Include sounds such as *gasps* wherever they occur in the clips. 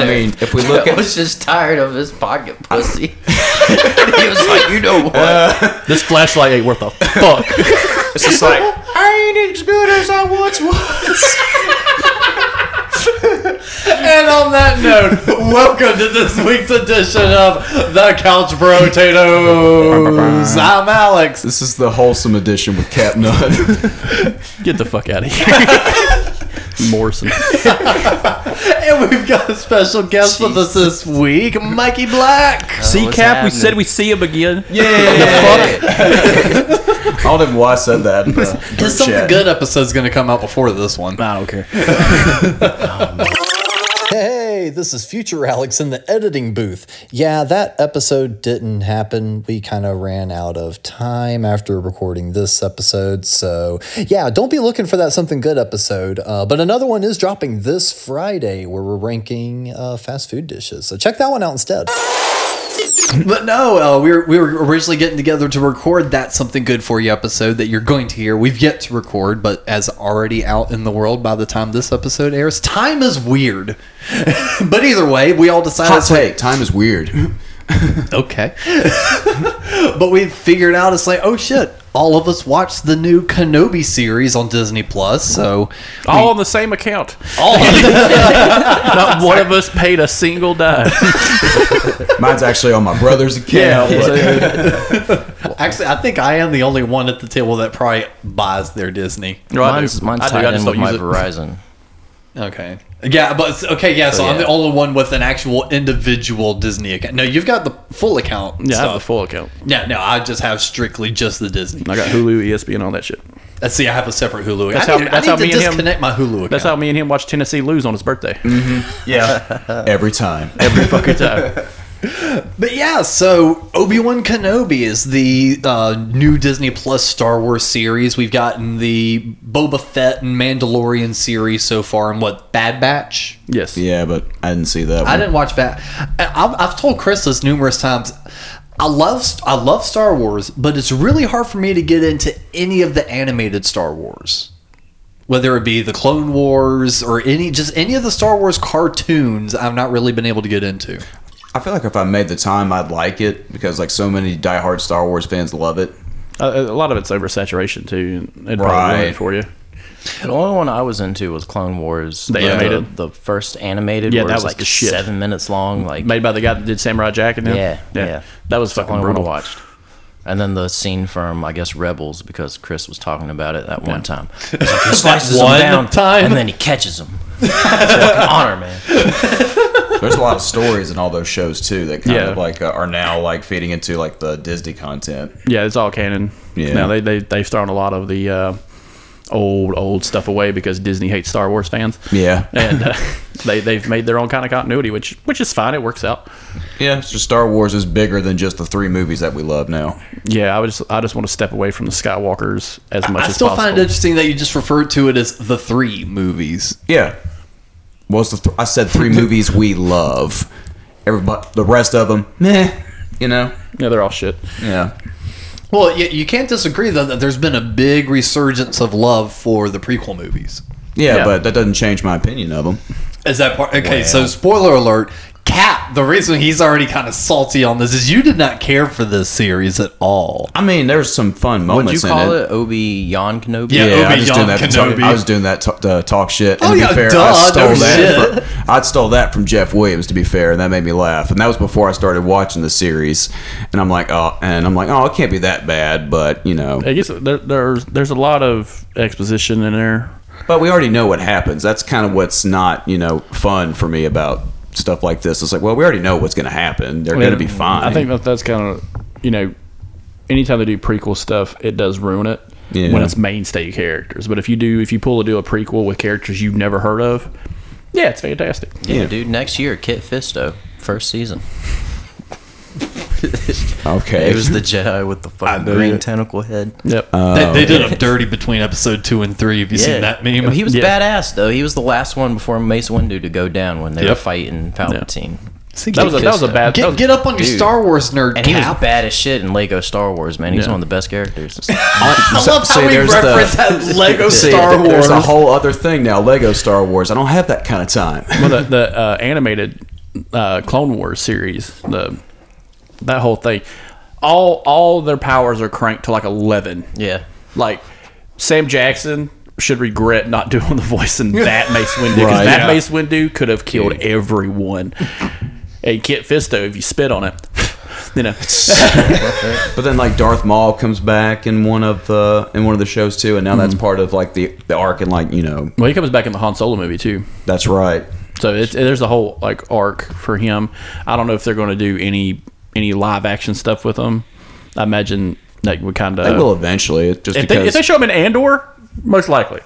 I there. mean, if we look *laughs* I at- was just tired of his pocket pussy. *laughs* *laughs* he was like, you know what? Uh, this flashlight ain't worth a fuck. It's just like I ain't as good as I once was. And on that note, welcome to this week's edition of the Couch Potatoes. I'm Alex. This is the wholesome edition with Cap Nut. Get the fuck out of here. Morrison. *laughs* And we've got a special guest with us this week, Mikey Black. Uh, see, what's Cap, we happening? said we see him again. yeah. I don't even know why I said that. in the group This something chat. good episode's going to come out before this one. I don't care. *laughs* Oh, Hey, this is future Alex in the editing booth. Yeah, that episode didn't happen. We kind of ran out of time after recording this episode. So, yeah, don't be looking for that something good episode. Uh, but another one is dropping this Friday where we're ranking uh, fast food dishes. So, check that one out instead. But no, uh, we, were, we were originally getting together to record that Something Good For You episode that you're going to hear. We've yet to record, but as already out in the world by the time this episode airs, time is weird. *laughs* but either way, we all decided. Hot take. Time is weird. *laughs* okay. *laughs* but we figured out it's like, oh shit, all of us watched the new Kenobi series on Disney Plus, so All on the same account. all *laughs* Not one of us paid a single dime. Mine's actually on my brother's account. but- actually I think I am the only one at the table that probably buys their Disney. Mine's, mine's I tied just in with my it. Verizon. Okay. Yeah, but okay, yeah, so I'm the only one with an actual individual Disney account. No, you've got the full account. Yeah, I have the full account. Yeah, no, I just have strictly just the Disney. I got Hulu, ESPN, all that shit. Let's see, I have a separate Hulu. That's I how- need, that's I how need me to and him- disconnect my Hulu account. That's how me and him watched Tennessee lose on his birthday. Mm-hmm. yeah. *laughs* Every time. Every fucking time. *laughs* But yeah, so Obi Wan Kenobi is the uh, new Disney Plus Star Wars series. We've gotten the Boba Fett and Mandalorian series so far, and what Bad Batch. Yes. Yeah, but I didn't see that. I didn't watch Bad. I- I've, I've told Chris this numerous times. I love I love Star Wars, but it's really hard for me to get into any of the animated Star Wars. Whether it be the Clone Wars or any just any of the Star Wars cartoons, I've not really been able to get into. I feel like if I made the time, I'd like it because like so many diehard Star Wars fans love it. Uh, a lot of it's oversaturation, too. It'd probably Right. ruin it for you. The only one I was into was Clone Wars. The animated? The, first animated Yeah, that was was like shit. seven minutes long. Like, Made by the guy that did Samurai Jack and them. Yeah, yeah. That was the fucking only one I brutal. watched. And then the scene from, I guess, Rebels, because Chris was talking about it that one time. Like, *laughs* he slices one them down, time? and then he catches them. It's fucking honor, man. *laughs* There's a lot of stories in all those shows too that kind Yeah. of like uh, are now like feeding into like the Disney content. Yeah, it's all canon. Yeah. Now they they they've thrown a lot of the uh, old old stuff away because Disney hates Star Wars fans. Yeah. And uh, *laughs* they they've made their own kind of continuity, which which is fine. It works out. Yeah, it's just Star Wars is bigger than just the three movies that we love now. Yeah, I would just I just want to step away from the Skywalkers as much as possible. I as still possible. find it interesting that you just referred to it as the three movies. Yeah. What's the th- I said three *laughs* movies we love. Everybody, the rest of them, meh. You know. yeah, they're all shit. Yeah. Well, you, you can't disagree though that there's been a big resurgence of love for the prequel movies. Yeah, Yeah. but that doesn't change my opinion of them. Is that part? Okay, so spoiler alert. Cap, the reason he's already kind of salty on this is you did not care for this series at all. I mean, there's some fun moments. Would moments you in call it. it Obi Yon Kenobi? Yeah, Yeah, I was Obi-Wan doing that. To talk, Kenobi. I was doing that to, to talk shit. And Oh, to be yeah, fair, duh, I stole no that. shit. From, I stole that from Jeff Williams. To be fair, and that made me laugh. And that was before I started watching the series. And I'm like, oh, and I'm like, oh, it can't be that bad. But you know, I guess there, there's there's a lot of exposition in there. but we already know what happens. That's kind of what's not you know fun for me about stuff like this. It's like, well, we already know what's going to happen. They're going to be fine. I think that that's kind of you know anytime they do prequel stuff, it does ruin it Yeah. when it's mainstay characters. But if you do, if you pull to do a prequel with characters you've never heard of, yeah, it's fantastic. Yeah, dude. Next year, Kit Fisto, first season. *laughs* Okay. It was the Jedi with the fucking green you- tentacle head. Yep. they, they did him dirty between episode two and three. Have you seen that meme? He was Yeah. badass though. He was the last one before Mace Windu to go down when they were fighting Palpatine. See, that was a, that was a bad. Get, was- get up on your Dude. Star Wars nerd And he was bad as shit in Lego Star Wars, man. He's Yeah. one of the best characters. *laughs* I love See, how we there's the- reference that *laughs* Lego See, Star Wars. There's a whole other thing now. Lego Star Wars. I don't have that kind of time. well, the, the uh, animated uh, Clone Wars series, the that whole thing, all all their powers are cranked to like eleven. yeah. Like Sam Jackson should regret not doing the voice in that Mace Windu because Right. that Yeah. Mace Windu could have killed everyone. And Kit Fisto, if you spit on it, *laughs* you know. But then like Darth Maul comes back in one of the in one of the shows too, and now that's Mm-hmm. part of like the the arc and like you know Well, he comes back in the Han Solo movie too. that's right. So it's, there's a whole like arc for him. I don't know if they're going to do any any live action stuff with them. I imagine that would kind of They will eventually. Just if they, if they show him in Andor, most likely.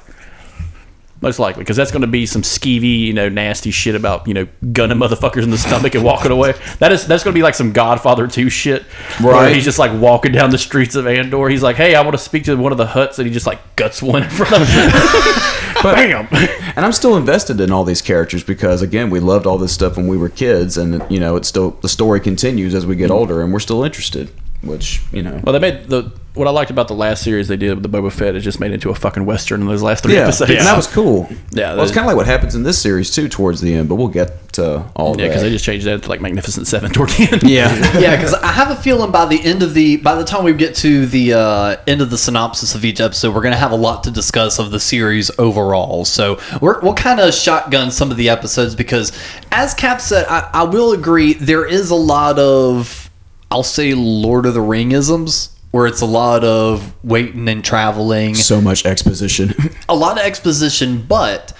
Most likely, because that's going to be some skeevy, you know, nasty shit about you know gunning motherfuckers in the stomach and walking away. That is that's going to be like some Godfather two shit, Where Right. he's just like walking down the streets of Andor. He's like, "Hey, I want to speak to one of the Hutts," and he just like guts one in front of him. *laughs* Bam! *laughs* and I'm still invested in all these characters because again we loved all this stuff when we were kids, and you know it's still the story continues as we get mm. older, and we're still interested. Which you know, Well, they made the what I liked about the last series they did with the Boba Fett is just made into a fucking western in those last three yeah, episodes. and that was cool. Yeah, well, it's kind of like what happens in this series too towards the end, but we'll get to all yeah, because they just changed that to like Magnificent Seven toward the end. yeah. *laughs* yeah, because I have a feeling by the end of the by the time we get to the uh, end of the synopsis of each episode, we're going to have a lot to discuss of the series overall. So we're, we'll kind of shotgun some of the episodes because, as Cap said, I, I will agree there is a lot of I'll say Lord of the Ring isms. Where it's a lot of waiting and traveling, So much exposition. *laughs* a lot of exposition, but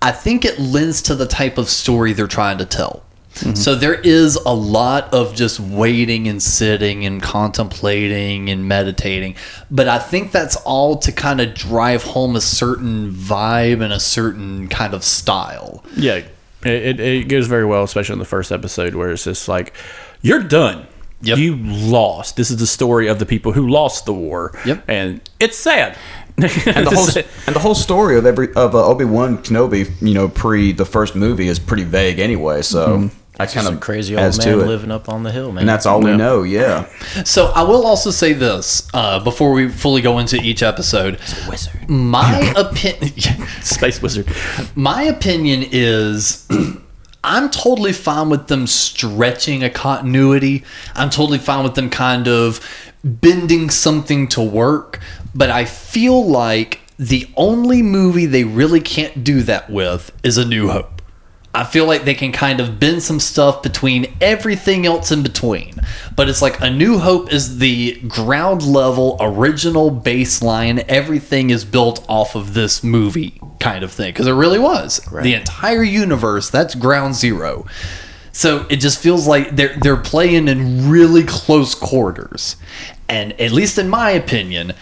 I think it lends to the type of story they're trying to tell. Mm-hmm. So there is a lot of just waiting and sitting and contemplating and meditating. But I think that's all to kind of drive home a certain vibe and a certain kind of style. Yeah, it, it, it goes very well, especially in the first episode where it's just like, you're done. Yep. You lost. This is the story of the people who lost the war. Yep. And it's sad. and the *laughs* whole and the whole story of every of uh, Obi Wan Kenobi, you know, pre the first movie is pretty vague anyway. So I kind of crazy old man to living up on the hill, man. and that's all we know. Yeah, So I will also say this uh, before we fully go into each episode. wizard. My opinion. *laughs* Space Wizard. My opinion is *clears throat* I'm totally fine with them stretching a continuity. I'm totally fine with them kind of bending something to work, but I feel like the only movie they really can't do that with is A New Hope. I feel like they can kind of bend some stuff between everything else in between. But it's like A New Hope is the ground level, original baseline. Everything is built off of this movie kind of thing. Because it really was. The entire universe, that's ground zero. So it just feels like they're they're playing in really close quarters. And at least in my opinion,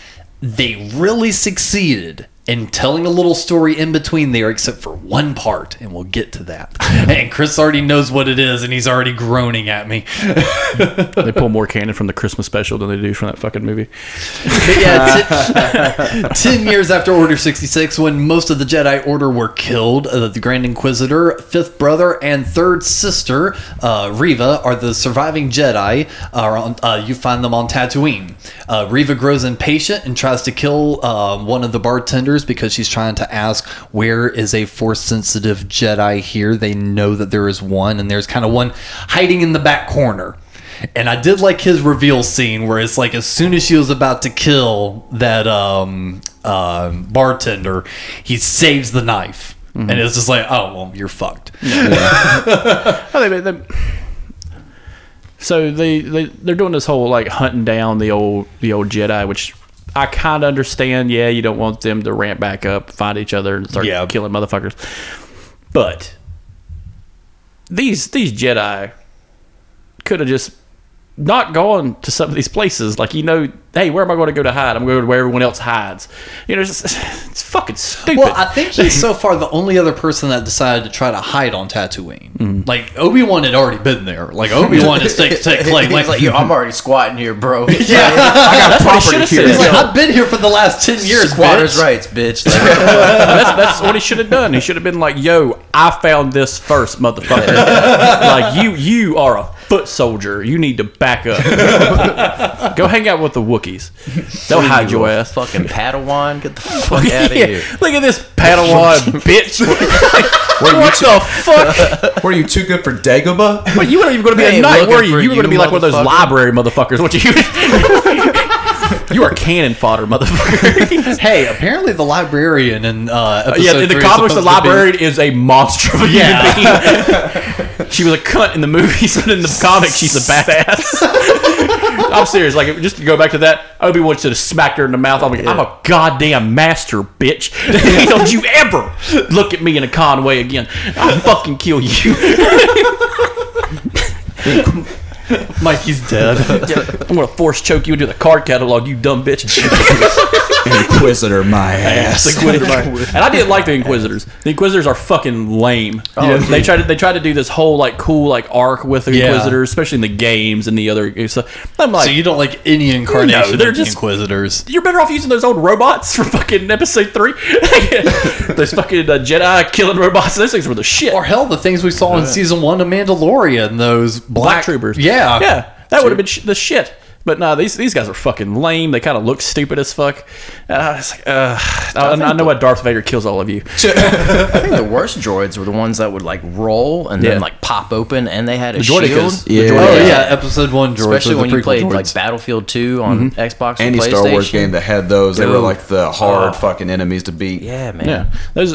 they really succeeded in telling a little story in between there, except for one part, and we'll get to that. *laughs* and Chris already knows what it is, and he's already groaning at me. *laughs* They pull more canon from the Christmas special than they do from that fucking movie. But yeah, *laughs* t- ten years after Order sixty six, when most of the Jedi Order were killed, uh, the Grand Inquisitor, fifth brother, and third sister, uh, Reva, are the surviving Jedi. Are on, uh, you find them on Tatooine. Uh, Reva grows impatient and tries to kill uh, one of the bartenders because she's trying to ask where is a force sensitive Jedi here. They know that there is one, and there's kind of one hiding in the back corner. And I did like his reveal scene where it's like as soon as she was about to kill that um, um bartender, he saves the knife. And it's just like, oh, well, you're fucked. *laughs* They, so they, they they're doing this whole like hunting down the old the old Jedi, which I kind of understand. Yeah, you don't want them to ramp back up, find each other, and start Yeah. killing motherfuckers. But these these Jedi could have just not gone to some of these places. Like you know, hey, where am I going to go to hide? I'm going to where everyone else hides. You know, it's, just, *laughs* it's fucking stupid. Well, I think he's so *laughs* far the only other person that decided to try to hide on Tatooine. Mm-hmm. Like Obi Wan had already been there. Like Obi Wan is take take claim. Like, like, yo, I'm already squatting here, bro. *laughs* yeah, that's what he should have said. he's like, I've been here for the last ten years. Squatters' bitch." rights, bitch. Like, that's, that's what he should have done. He should have been like, "Yo, I found this first, motherfucker. like you, you are a foot soldier. You need to back up. *laughs* Go hang out with the Wookiees. They'll hide your ass. fucking Padawan, get the *laughs* fuck out of Yeah, here. Look at this Padawan *laughs* bitch. what the fuck? Were you too good for Dagobah? But you weren't even going to be They a knight, were you? You were going to be like one of those library motherfuckers. What you? You are cannon fodder, motherfucker. *laughs* Hey, apparently the librarian in uh, episode yeah, in the comics, the to be- librarian is a monster of a Yeah. human being. *laughs* she was a cunt in the movies, but in the comics, she's a badass. *laughs* I'm serious. Like, just to go back to that, Obi Wan should have smacked her in the mouth. I'm like, I'm a goddamn master, bitch. Don't you ever look at me in a con way again. I'll fucking kill you. Mikey's dead. *laughs* I'm gonna force choke you into the card catalog, you dumb bitch. *laughs* Inquisitor, my *laughs* ass. The Inquisitor. and I didn't like the Inquisitors. The Inquisitors are fucking lame. Oh, they tried to they tried to do this whole like cool like arc with the Yeah. Inquisitors, especially in the games and the other stuff. I'm like, so you don't like any incarnation No, they're of the just- Inquisitors. you're better off using those old robots from fucking episode three. *laughs* those fucking uh, Jedi killing robots. Those things were the shit. Or hell, the things we saw in season one of Mandalorian, those black, Black troopers. Yeah, yeah, that would have been sh- the shit. But no, these these guys are fucking lame. They kind of look stupid as fuck. And I was like, uh, I, I know why Darth Vader kills all of you. *laughs* I think the worst droids were the ones that would like roll and Yeah. then like pop open and they had a Droidekas. shield. Yeah. Oh Yeah. yeah, episode one, George. Especially when you prequel played droids. like Battlefield 2 on Xbox or Any Star Wars game that had those, they were like the hard Oh. fucking enemies to beat. Yeah, man. Yeah, there's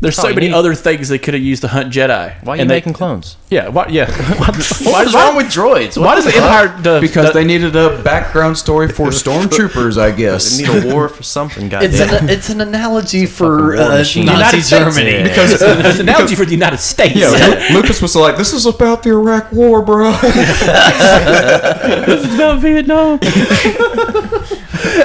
there's so many need- other things they could have used to hunt Jedi. Why are you And they- making clones? Yeah, why, yeah. *laughs* What is wrong with droids? Why does the Empire? The, Because the- they needed a background story for stormtroopers, I guess. We need a war for something, It's goddamn. an it's an analogy for uh, machine. Nazi Germany. Yeah. Because *laughs* it's an analogy for the United States. yeah, Lucas was like, "This is about the Iraq War, bro." *laughs* this is about Vietnam.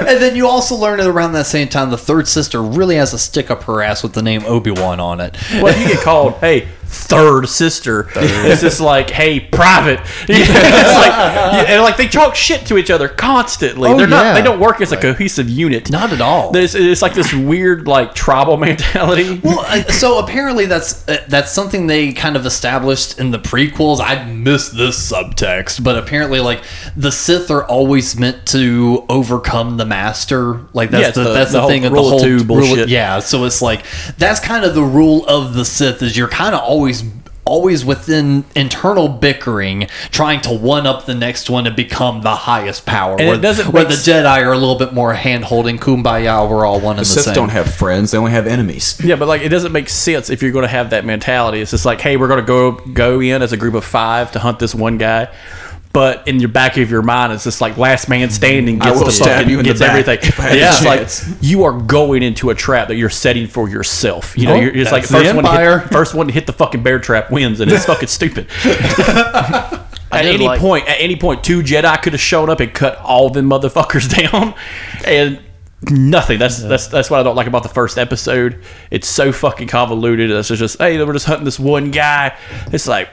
and then you also learn that around that same time, the third sister really has a stick up her ass with the name Obi Wan on it. well, you get called, hey, third sister, it's just like, hey, private. *laughs* it's *laughs* like, and like they talk shit to each other constantly. Oh, They're not. yeah. They don't work as a cohesive unit. Not at all. There's, it's like this weird like tribal *laughs* mentality. Well, uh, so apparently that's uh, that's something they kind of established in the prequels. I missed this subtext, but apparently, like the Sith are always meant to overcome the Master. Like that's Yeah, the, the- that's the the, thing of the whole two rule- bullshit. yeah, so it's like that's kind of the rule of the Sith is you're kind of always always always within internal bickering trying to one up the next one to become the highest power And it where, doesn't where the s- Jedi are a little bit more hand holding kumbaya we're all one and The the Sith same don't have friends; they only have enemies. Yeah, but like it doesn't make sense if you're going to have that mentality. It's just like, hey, we're going to go go in as a group of five to hunt this one guy. But in your back of your mind, it's just like last man mm-hmm. standing I gets will the stab fucking you in the back everything. if I had Yeah, the it's like you are going into a trap that you're setting for yourself. You know, Oh, you're it's like the first one, hit, *laughs* first one to hit the fucking bear trap wins, and it's fucking stupid. *laughs* at any like- point, at any point, two Jedi could have shown up and cut all them motherfuckers *laughs* down, and nothing. That's that's that's what I don't like about the first episode. It's so fucking convoluted. It's just hey, we're just hunting this one guy. It's like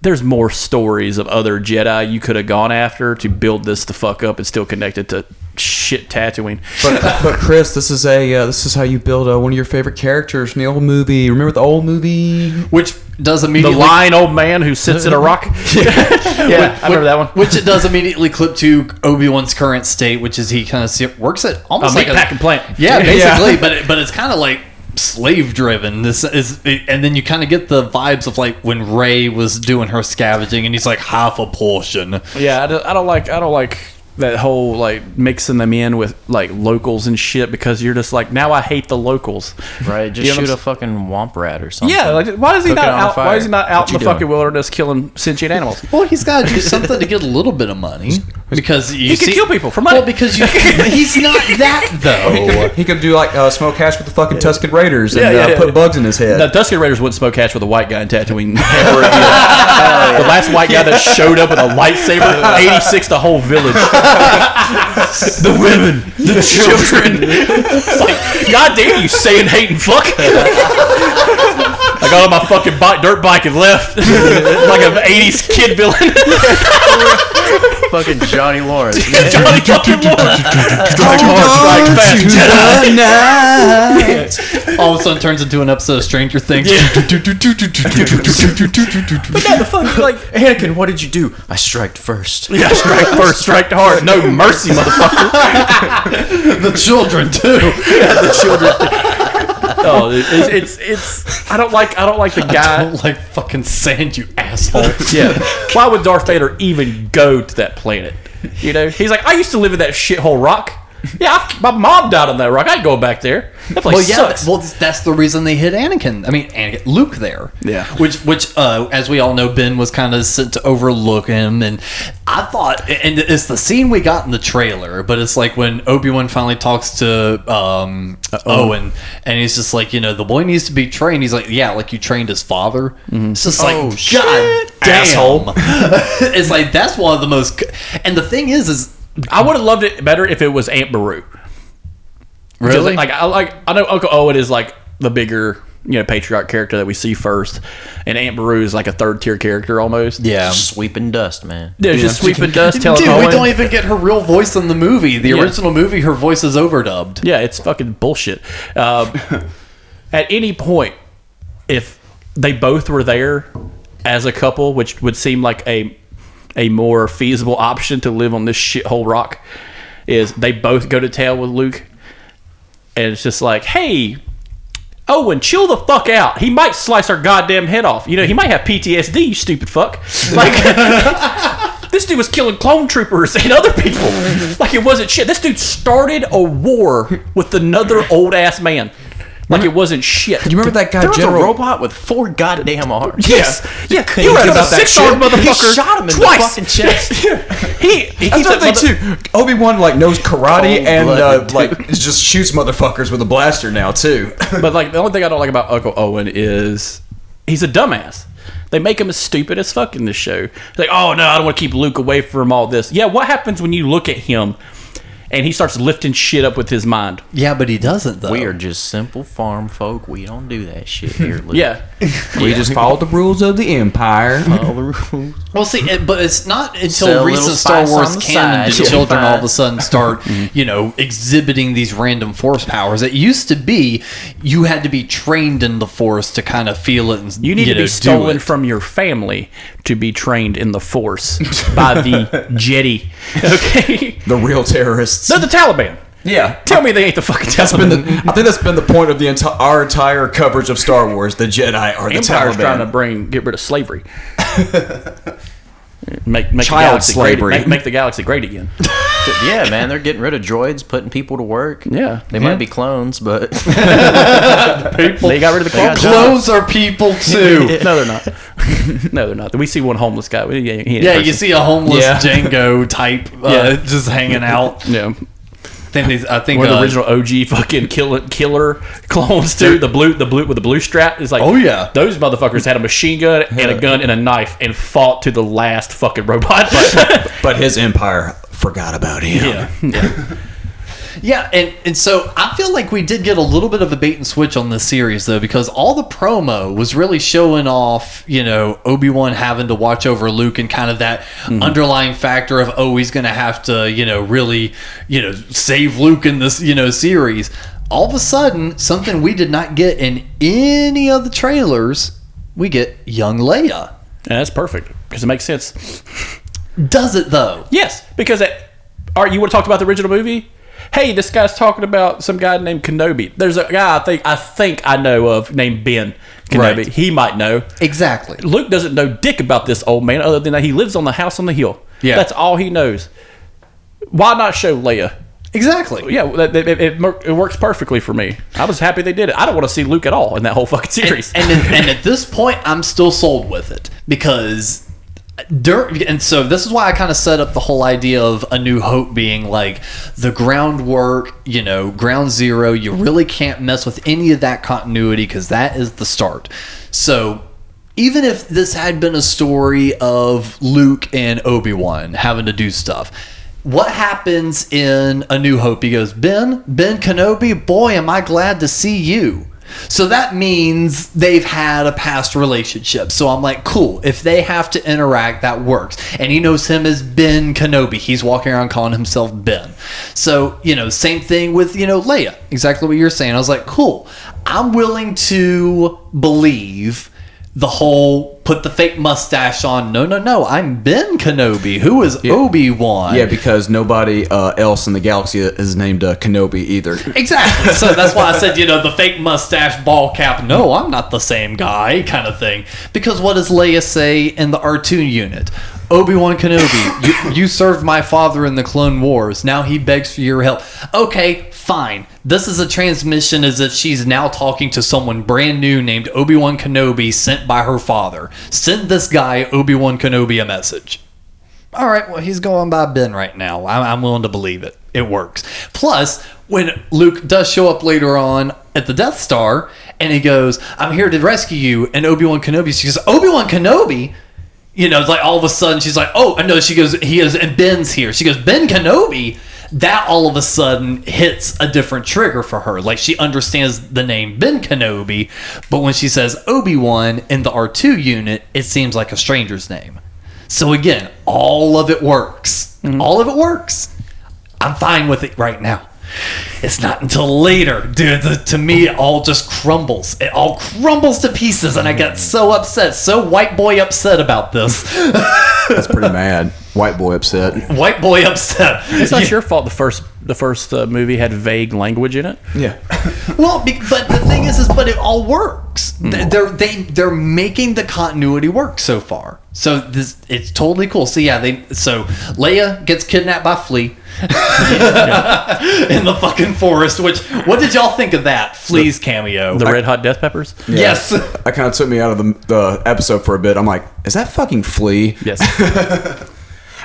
there's more stories of other Jedi you could have gone after to build this the fuck up and still connect it to shit Tatooine. But, *laughs* but Chris, this is a uh, this is how you build uh, one of your favorite characters from the old movie. Remember the old movie? which does immediately The immediately lion old man who sits in a rock. *laughs* *laughs* yeah, I remember that one. which it does immediately clip to Obi Wan's current state, which is he kind of works at almost like A like meatpacking plant. Yeah, basically, but it, but it's kind of like slave driven. This is, and then you kind of get the vibes of like when Rey was doing her scavenging, and he's like half a portion. Yeah, I don't, I don't like I don't like that whole like mixing them in with like locals and shit because you're just like now I hate the locals. Right? Just You know shoot I'm a fucking womp rat or something. Yeah, like why is he Cook not out? Why is he not out What in the doing? fucking wilderness killing sentient animals? Well, he's got to do *laughs* something to get a little bit of money because you He can kill people for money. Well, because you, *laughs* he's not that though. He could do like uh, smoke hash with the fucking Tusken Raiders and Yeah, yeah, uh, yeah. put bugs in his head. The Tusken Raiders wouldn't smoke hatch with a white guy in Tatooine *laughs* ever again. The last white guy that showed up with a lightsaber, 86 the whole village. *laughs* the women, the children. it's like, God damn you, saying hate and fuck. *laughs* I got on my fucking bike, dirt bike and left *laughs* like an '80s kid villain. *laughs* Fucking Johnny Lawrence. *laughs* Johnny fucking Lawrence. Strike hard, strike fast, Jedi. All of a sudden turns into an episode of Stranger Things. But no, the fuck, like Anakin, what did you do? I striked first. Yeah, strike first, strike hard. No mercy, motherfucker. the children too. the children. Oh, it- it's, it's it's. I don't like I don't like the *laughs* guy. I don't like fucking sand, you asshole. *laughs* Yeah. Why would Darth Vader even go to that planet? You know, he's like, I used to live in that shithole rock. Yeah, I, my mom died on that rock. I ain't going back there. That place well, yeah. sucks. Well, that's the reason they hit Anakin. I mean, Anakin, Luke there. Yeah. Which, which, uh, as we all know, Ben was kind of sent to overlook him, and I thought, and it's the scene we got in the trailer, but it's like when Obi Wan finally talks to um, Owen, and he's just like, you know, the boy needs to be trained. He's like, yeah, like you trained his father. It's just like, Oh, God shit, damn. asshole. *laughs* it's like that's one of the most. And the thing is, is I would have loved it better if it was Aunt Beru. Because, Really? Like I like I know Uncle Owen is like the bigger you know patriarch character that we see first, and Aunt Beru is like a third tier character almost. yeah. Sweeping dust, man. There's just sweeping dust, telling Dude, Owen. we don't even get her real voice in the movie. The Yeah. original movie, her voice is overdubbed. Yeah, it's fucking bullshit. Um, *laughs* at any point, if they both were there as a couple, which would seem like a a more feasible option to live on this shithole rock, is they both go to town with Luke, and it's just like, hey. Owen, chill the fuck out. He might slice our goddamn head off. You know, he might have PTSD, you stupid fuck. *laughs* Like, *laughs* this dude was killing clone troopers and other people. *laughs* Like it wasn't shit. This dude started a war with another old ass man. Like it wasn't shit. You remember that guy, There was General? a robot with four goddamn arms. Yes. Yeah. couldn't You had a about that six armed shit. He motherfucker. shot him in the fucking chest. *laughs* he, he That's that the thing mother- too. Obi Wan like knows karate and uh, like just shoots motherfuckers with a blaster now too. *laughs* But like the only thing I don't like about Uncle Owen is he's a dumbass. They make him as stupid as fuck in this show. Like, oh no, I don't want to keep Luke away from all this. Yeah, what happens when you look at him and he starts lifting shit up with his mind? Yeah, but he doesn't though. We are just simple farm folk. We don't do that shit here. *laughs* Luke. Yeah. we just follow the rules of the Empire. Follow the rules. Well, see, it, but it's not until Sell recent Star Wars canon side, did you'll be children all of a sudden start, *laughs* mm-hmm. you know, exhibiting these random Force powers. It used to be you had to be trained in the Force to kind of feel it. And, You need to know, be stolen from your family to be trained in the Force by the *laughs* Jedi. Okay, the real terrorists. they're the Taliban. Yeah. Tell me they ain't the fucking Been Taliban. the- I think that's been the point of the enti- our entire coverage of Star Wars. The Jedi are the Empire's trying to bring get rid of slavery. *laughs* make make Child the galaxy slavery. Great, make, make the galaxy great again. *laughs* yeah, man, they're getting rid of droids, putting people to work. Yeah. they might be clones, but *laughs* They got rid of the clones. Clones are people too. *laughs* No, they're not. no, they're not. We see one homeless guy. Yeah, he ain't a Yeah, you see a homeless Yeah. Jango type uh, Yeah. just hanging out. Yeah, I think, these, I think one of the uh, original OG fucking killer killer clones too. The blue, the blue with the blue strap is like. Oh, yeah. those motherfuckers had a machine gun and a gun and a knife and fought to the last fucking robot. But *laughs* his Empire forgot about him. yeah, Yeah, and, and so I feel like we did get a little bit of a bait and switch on this series though, because all the promo was really showing off, you know, Obi Wan having to watch over Luke and kind of that mm-hmm. underlying factor of oh he's gonna have to, you know, really, you know, save Luke in this, you know, series. All of a sudden, something we did not get in any of the trailers, we get young Leia. Yeah, that's perfect because it makes sense. Does it though? Yes, because it, all right, you would have talked about the original movie. Hey, this guy's talking about some guy named Kenobi. There's a guy I think I think I know of named Ben Kenobi. Right. He might know. Exactly. Luke doesn't know dick about this old man other than that he lives on the house on the hill. Yeah. that's all he knows. Why not show Leia? Exactly. Yeah, it, it, it works perfectly for me. I was happy they did it. I don't want to see Luke at all in that whole fucking series. and, and, *laughs* and at this point, I'm still sold with it because. And so this is why I kind of set up the whole idea of A New Hope being like the groundwork, you know, ground zero. You really can't mess with any of that continuity because that is the start. So even if this had been a story of Luke and Obi Wan having to do stuff, what happens in A New Hope? He goes, Ben, Ben Kenobi, boy, am I glad to see you. So that means they've had a past relationship. So I'm like, cool. If they have to interact, that works. And he knows him as Ben Kenobi. He's walking around calling himself Ben. So, you know, same thing with, you know, Leia. Exactly what you're saying. I was like, cool. I'm willing to believe the whole put the fake mustache on. No, no, no. I'm Ben Kenobi. Who is Obi Wan? Yeah, because nobody uh, else in the galaxy is named uh, Kenobi either. *laughs* Exactly. So that's why I said, you know, the fake mustache, ball cap. No, I'm not the same guy, kind of thing. Because what does Leia say in the R2 unit? Obi Wan Kenobi, you, you served my father in the Clone Wars. Now he begs for your help. Okay, fine. This is a transmission as if she's now talking to someone brand new named Obi Wan Kenobi sent by her father. Send this guy, Obi Wan Kenobi, a message. All right, well, he's going by Ben right now. I'm, I'm willing to believe it. It works. Plus, when Luke does show up later on at the Death Star and he goes, I'm here to rescue you, and Obi Wan Kenobi, she goes, Obi Wan Kenobi? You know, it's like all of a sudden she's like, oh, I know. She goes, he is, and Ben's here. She goes, Ben Kenobi? That all of a sudden hits a different trigger for her. Like she understands the name Ben Kenobi, but when she says Obi Wan in the R2 unit, it seems like a stranger's name. So again, all of it works. Mm-hmm. All of it works. I'm fine with it right now. It's not until later, dude. The, to me, it all just crumbles. It all crumbles to pieces, and I get so upset, so white boy upset about this. *laughs* That's pretty mad. White boy upset. white boy upset. It's not your fault. The first the first uh, movie had vague language in it. Yeah. *laughs* Well, be- but the thing is, is but it all works. Th- They're they they're making the continuity work so far. So this it's totally cool. So yeah, they so Leia gets kidnapped by Flea *laughs* in the fucking forest. Which what did y'all think of that Flea's cameo? The Red Hot Death Peppers. yes. That kind of took me out of the, the episode for a bit. I'm like, is that fucking Flea? Yes. *laughs*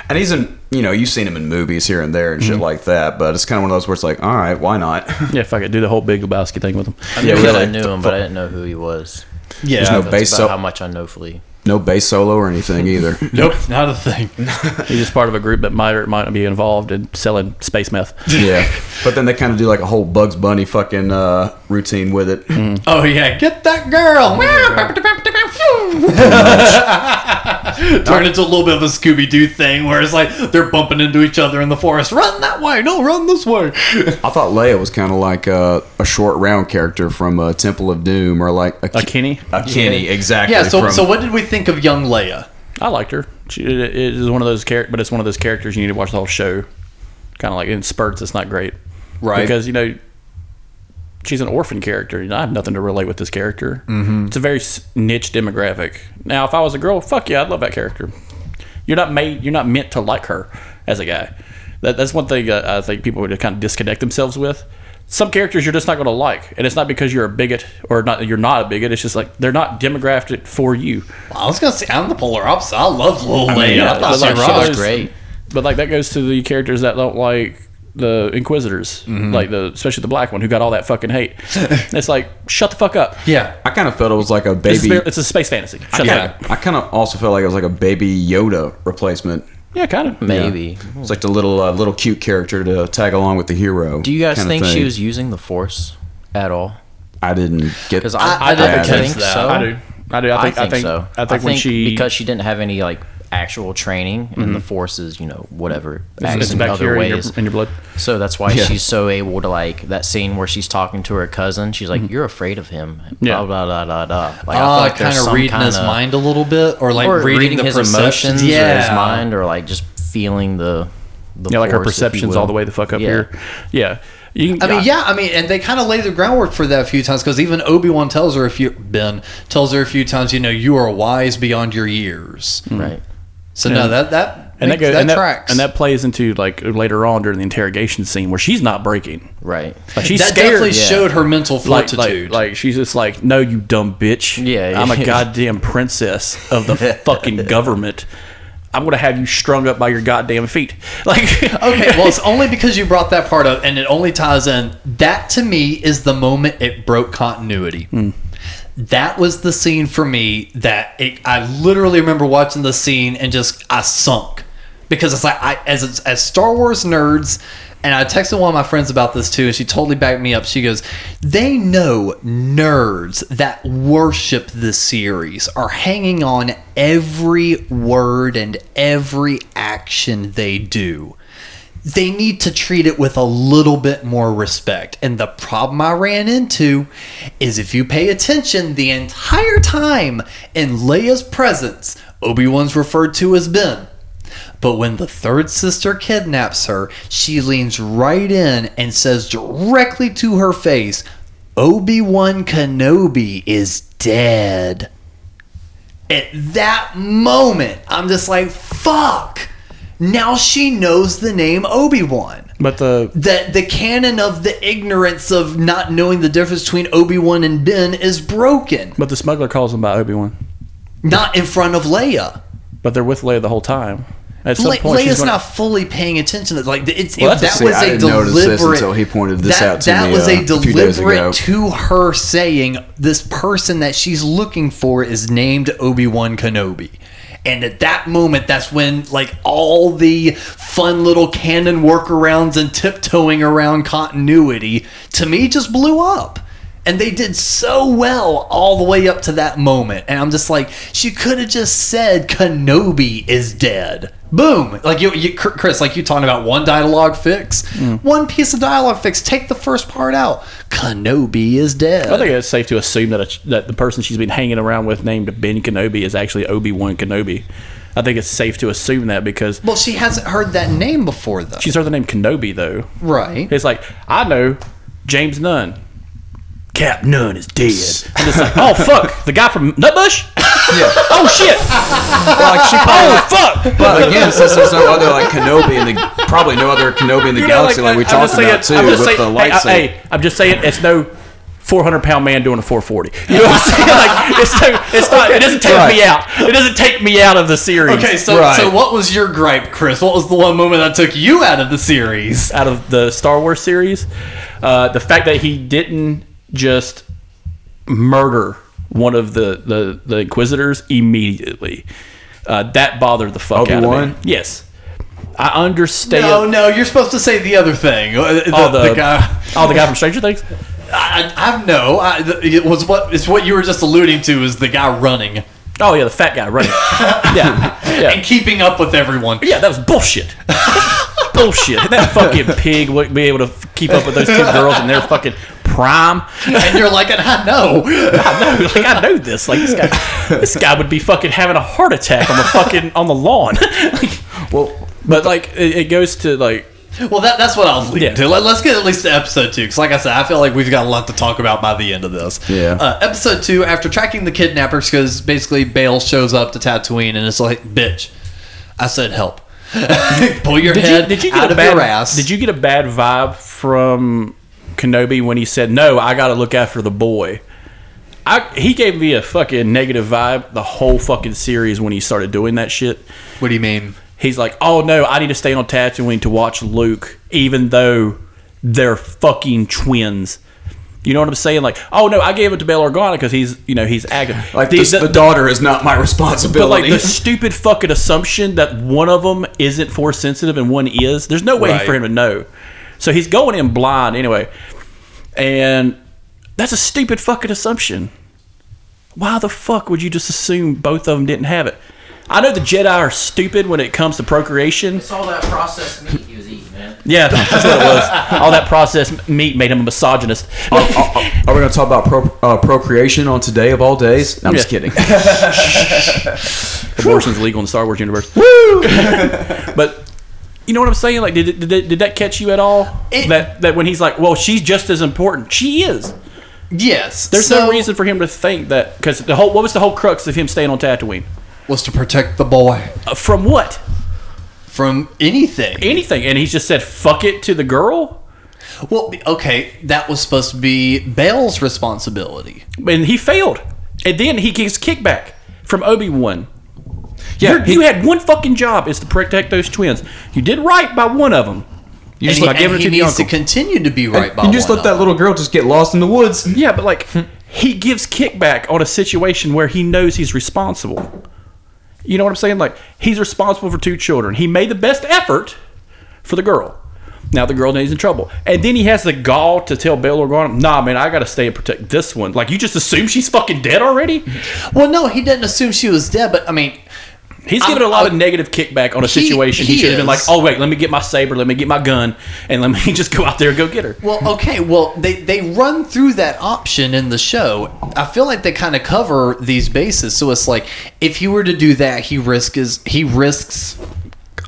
And he's in, you know, you've seen him in movies here and there and shit like that. But it's kind of one of those where it's like, all right, why not? *laughs* yeah. Fuck it. Do the whole Big Lebowski thing with him. I knew Yeah, that I knew him, but I didn't know who he was. Yeah. There's no That's bass, about so- how much I know Flea. no bass solo or anything either. *laughs* Nope, not a thing. *laughs* He's just part of a group that might or might not be involved in selling space meth. yeah. But then they kind of do like a whole Bugs Bunny fucking uh, routine with it. Oh yeah, get that girl. *laughs* Turn into a little bit of a Scooby Doo thing where it's like they're bumping into each other in the forest. Run that way, no, run this way. I thought Leia was kind of like uh, a short round character from uh, Temple of Doom or like a, A Kenny. A Kenny, exactly. Yeah. So, from- so what did we think of young Leia? I liked her. She it it is one of those characters, but it's one of those characters you need to watch the whole show. Kind of like in spurts, it's not great, Right. Because you know she's an orphan character. You know, I have nothing to relate with this character. Mm-hmm. It's a very niche demographic. Now, if I was a girl, fuck yeah, I'd love that character. You're not made. You're not meant to like her as a guy. That, that's one thing uh, I think people would kind of disconnect themselves with. Some characters you're just not going to like, and it's not because you're a bigot or not. You're not a bigot. It's just like they're not demographic for you. I was gonna say I'm the polar opposite. I loved little mean, Leia. yeah, I thought but she like, She was great. But like that goes to the characters that don't like the Inquisitors, like the especially the black one who got all that fucking hate. *laughs* it's like shut the fuck up. Yeah. I kind of felt it was like a It's, baby. it's a space fantasy. Shut the yeah, fuck up. I kind of also felt like it was like a baby Yoda replacement. Yeah, kind of. Maybe. It's like the little uh, little cute character to tag along with the hero. Do you guys think she was using the Force at all? I didn't get. Because I, I- I, I didn't don't think so. I do. I do. I think. I think. so. I think, when she because she didn't have any like actual training and the Force is you know whatever acts in other bacteria in your, ways. in your blood. So that's why Yeah. she's so able to like that scene where she's talking to her cousin. She's like, "You're afraid of him." Yeah. Blah blah blah blah blah. Like, Uh, there's kind of some reading his kinda- mind a little bit, or like or reading, reading, the his perceptions. emotions or yeah. his mind, or like just feeling the. the Yeah, like her Force, if perceptions all the way the fuck up Yeah. here. Yeah. You can, I mean, yeah, I mean, and they kind of lay the groundwork for that a few times because even Obi Wan tells her a few Ben tells her a few times, you know, you are wise beyond your years. Right. So no, that that and that, goes, that and that tracks. and that plays into like later on during the interrogation scene where she's not breaking. Right. Like she's that scared. definitely yeah. showed her mental like, fortitude. like, like she's just like, no, you dumb bitch. Yeah, yeah. I'm a *laughs* goddamn princess of the fucking government. I'm gonna have you strung up by your goddamn feet. *laughs* Like, okay, well, it's *laughs* only because you brought that part up, and it only ties in. That to me is the moment it broke continuity. Hmm. That was the scene for me that it, I literally remember watching the scene and just I sunk because it's like I as as Star Wars nerds, and I texted one of my friends about this too, and she totally backed me up. She goes, "They know nerds that worship this series are hanging on every word and every action they do." They need to treat it with a little bit more respect. And the problem I ran into is if you pay attention the entire time in Leia's presence, Obi Wan's referred to as Ben. But when the third sister kidnaps her, she leans right in and says directly to her face, Obi Wan Kenobi is dead. At that moment, I'm just like, fuck. Now she knows the name Obi Wan. But the That the canon of the ignorance of not knowing the difference between Obi Wan and Ben is broken. but the smuggler calls him by Obi Wan. Not in front of Leia. But they're with Leia the whole time. At some Le- point, Leia's gonna, not fully paying attention. To, like it's Well, it, that's- that See, was I a didn't notice this deliberate. until he pointed this that, out to that me, was uh, a a few days ago. deliberate to her saying this person that she's looking for is named Obi Wan Kenobi. And at that moment, that's when like all the fun little canon workarounds and tiptoeing around continuity to me just blew up. And they did so well all the way up to that moment. And I'm just like, she could have just said Kenobi is dead. Boom. Like you, you Chris, like you talking about one dialogue fix, Mm. one piece of dialogue fix. Take the first part out. Kenobi is dead. I think it's safe to assume that a, that the person she's been hanging around with named Ben Kenobi is actually Obi Wan Kenobi. I think it's safe to assume that because well, she hasn't heard that name before, though. she's heard the name Kenobi though. right. It's like I know James Nunn. Cap Nunn is dead. I'm just like, oh fuck, the guy from Nutbush. Yeah. Oh shit. like she Oh fuck. But again, since there's no other like Kenobi in the probably no other Kenobi in the You know, galaxy like, we I'm talked just saying- about too I'm with just saying- the lightsaber. I- Hey, I'm just saying it's no 400 pound man doing a 440. You know what I'm saying? Like it's no, it's not. It doesn't take Right. me out. It doesn't take me out of the series. Okay, so Right. so what was your gripe, Chris? What was the one moment that took you out of the series? out of the Star Wars series, uh, the fact that he didn't just murder one of the the, the Inquisitors immediately. Uh, that bothered the fuck out of me. Yes, I understand. No, no, you're supposed to say the other thing. Uh, The, Oh, the, the guy. oh, the guy from Stranger Things. *laughs* I, I have no. I, it was what it's what you were just alluding to is the guy running Oh yeah, the fat guy running. *laughs* yeah, yeah. and keeping up with everyone. Yeah, that was bullshit. *laughs* bullshit. And that fucking pig wouldn't be able to keep up with those two girls in their fucking prime. And you're like, I know. I know, like I know this. Like this guy, this guy would be fucking having a heart attack on the fucking on the lawn. *laughs* like, well, but like it, it goes to like Well, that, that's what I was leading Yeah. to. Let, us get at least to episode two, because like I said, I feel like we've got a lot to talk about by the end of this. Yeah. Uh, episode two, after tracking the kidnappers, because basically Bail shows up to Tatooine, and it's like, bitch, I said help. *laughs* Pull your did head you, did you get out a of bad your ass. did you get a bad vibe from Kenobi when he said no? I got to look after the boy. I, he gave me a fucking negative vibe the whole fucking series when he started doing that shit. What do you mean? he's like, "Oh no, I need to stay on Tatooine to watch Luke, even though they're fucking twins." You know what I'm saying? Like, oh no, I gave it to Bail Organa because he's, you know, he's active. like The- the- the daughter is not my responsibility. but like the *laughs* stupid fucking assumption that one of them isn't force sensitive and one is. There's no way Right. for him to know. So he's going in blind anyway, and that's a stupid fucking assumption. Why the fuck would you just assume both of them didn't have it? I know the Jedi are stupid when it comes to procreation. It's all that processed meat he was eating, man. Yeah, that's what it was. All that processed meat made him a misogynist. are, are- are we going to talk about pro, uh, procreation on today of all days? No, I'm just Yeah. kidding. *laughs* Abortion's legal in the Star Wars universe. Woo! *laughs* But you know what I'm saying? Like, did, did, did that catch you at all? It- that that when he's like, well, she's just as important. She is. Yes. There's so- no reason for him to think that because the whole what was the whole crux of him staying on Tatooine? Was to protect the boy Uh, from what? from anything. Anything? And he just said fuck it to the girl. Well, okay, that was supposed to be Bail's responsibility. and he failed. And then he gets kickback from Obi Wan. Yeah, you had one fucking job is to protect those twins. You did right by one of them. You And just he, by giving and it he to the needs uncle. to continue to be right by you just one let that of little girl just get lost in the woods. yeah, but like he gives kickback on a situation where he knows he's responsible. You know what I'm saying? Like he's responsible for two children. He made the best effort for the girl. Now the girl knows he's in trouble, and then he has the gall to tell Bail Organa, "Nah, man, I gotta stay and protect this one." Like you just assume she's fucking dead already. Well, no, he didn't assume she was dead, but I mean, He's given a lot of I'm- negative kickback on a situation. He, he should have been like, "Oh wait, let me get my saber, let me get my gun, and let me *laughs* just go out there and go get her." Well, okay. Well, they they run through that option in the show. I feel like they kind of cover these bases. So it's like if he were to do that, he risks he risks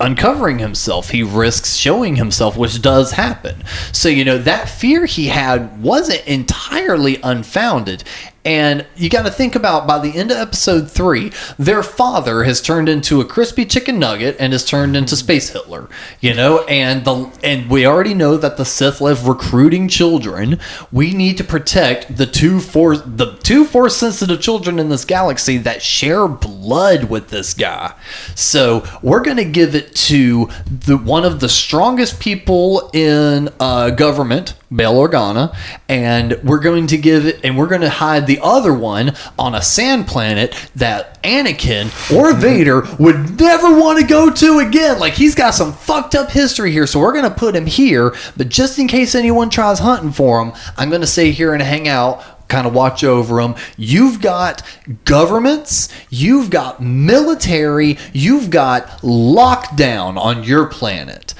uncovering himself. He risks showing himself, which does happen. So you know that fear he had wasn't entirely unfounded. And you got to think about by the end of episode three, their father has turned into a crispy chicken nugget and has turned into Space Hitler. You know, and the and we already know that the Sith live recruiting children. We need to protect the two force the two force sensitive children in this galaxy that share blood with this guy. So we're gonna give it to the one of the strongest people in uh, government, Bail Organa, and we're going to give it, and we're going to hide the other one on a sand planet that Anakin or mm-hmm. Vader would never want to go to again. Like he's got some fucked up history here, so we're going to put him here. But just in case anyone tries hunting for him, I'm going to stay here and hang out kind of watch over them. You've got governments, you've got military, you've got lockdown on your planet.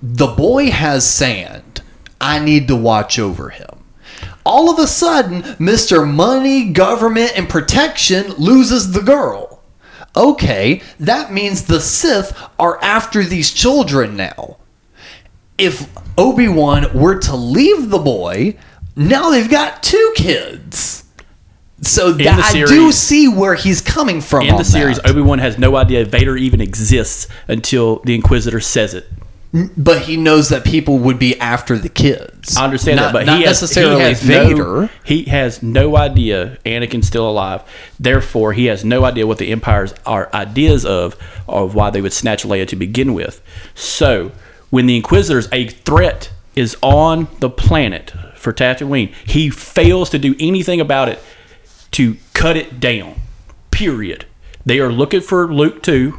The boy has sand. I need to watch over him. All of a sudden, Mr. Money, Government, and Protection loses the girl. Okay, that means the Sith are after these children now if Obi Wan were to leave the boy, now they've got two kids. So that, the I do see where he's coming from. In the series. Obi Wan has no idea Vader even exists until the Inquisitor says it. But he knows that people would be after the kids. I understand not, that, but not he has, necessarily he has Vader. No, he has no idea Anakin's still alive. Therefore, he has no idea what the Empire's are ideas of, of why they would snatch Leia to begin with. So, when the Inquisitors, a threat is on the planet for Tatooine, he fails to do anything about it to cut it down. Period. They are looking for Luke too.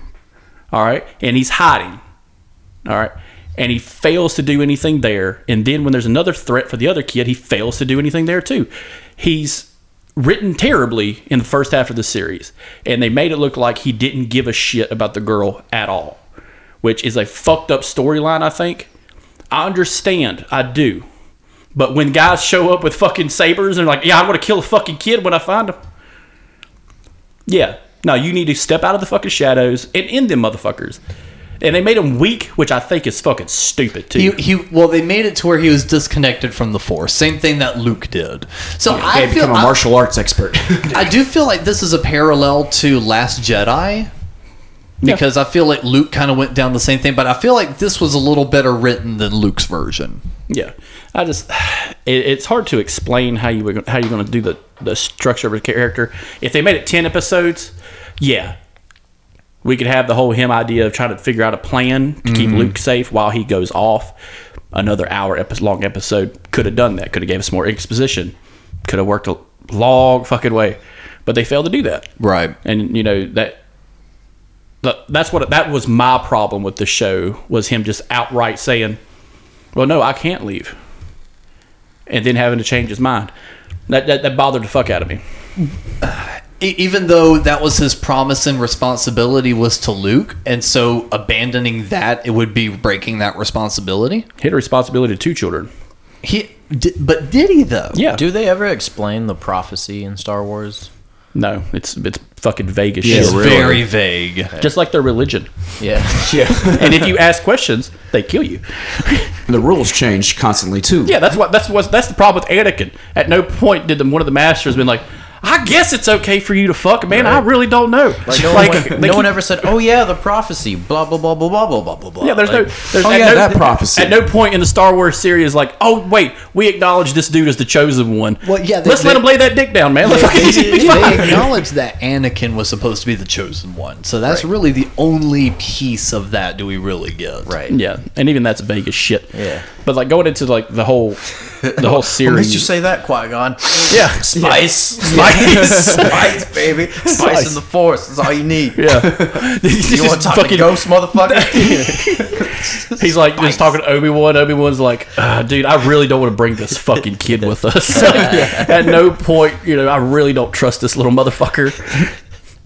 All right, and he's hiding. All right. And he fails to do anything there. And then when there's another threat for the other kid, he fails to do anything there too. He's written terribly in the first half of the series. And they made it look like he didn't give a shit about the girl at all, which is a fucked up storyline, I think. I understand. I do. But when guys show up with fucking sabers and they're like, yeah, I'm to kill a fucking kid when I find him. Yeah. No, you need to step out of the fucking shadows and end them motherfuckers. And they made him weak, which I think is fucking stupid too. He, he well, they made it to where he was disconnected from the Force. Same thing that Luke did. So I They feel become a I- martial arts expert. *laughs* I do feel like this is a parallel to Last Jedi because I feel like Luke kind of went down the same thing, but I feel like this was a little better written than Luke's version. yeah, I just *sighs* it, it's hard to explain how you were, how you're going to do the the structure of a character. If they made it ten episodes, yeah, we could have the whole him idea of trying to figure out a plan to keep mm-hmm. Luke safe while he goes off. Another hour epi- long episode could have done that. Could have gave us more exposition. Could have worked a long fucking way, but they failed to do that. Right. and you know that that- that's what that was my problem with the show was him just outright saying well no i can't leave and then having to change his mind that, that, that bothered the fuck out of me E- *sighs* uh, even though that was his promise and responsibility was to Luke, and so abandoning that, it would be breaking that responsibility. he had a responsibility to two children He, di- but did he though? yeah Do they ever explain the prophecy in Star Wars? no it's it's fucking vague as It's shit very vague. just like their religion Yeah. *laughs* yeah. and if you ask questions they kill you *laughs* the rules change constantly too. yeah that's what that's what that's the problem with anakin at no point did the, one of the masters been like I guess it's okay for you to fuck, man. I really don't know. Like no, Like, one, they no one ever said, "Oh yeah, the prophecy." Blah blah blah blah blah blah blah blah blah. Yeah, there's no, there's Oh, at yeah, no, that prophecy. At no point in the Star Wars series, like, oh wait, we acknowledge this dude as the chosen one. Well, yeah, they- let's let him lay that dick down, man. Let's fucking *laughs* be they acknowledge that Anakin was supposed to be the chosen one, so that's really the only piece of that do we really get. right. Yeah, and even that's vague as shit. Yeah. But like going into like the whole the whole *laughs* series. makes you say that, Qui Gon? *laughs* yeah, Spice, Spice. *laughs* spice, baby, spice, Spice. in the forest That's all you need. yeah. *laughs* You want to Ghost, motherfucker? *laughs* He's like just talking to Obi Wan. Obi Wan's like, uh, dude, I really don't want to bring this fucking kid with us. Like, At no point, you know, I really don't trust this little motherfucker.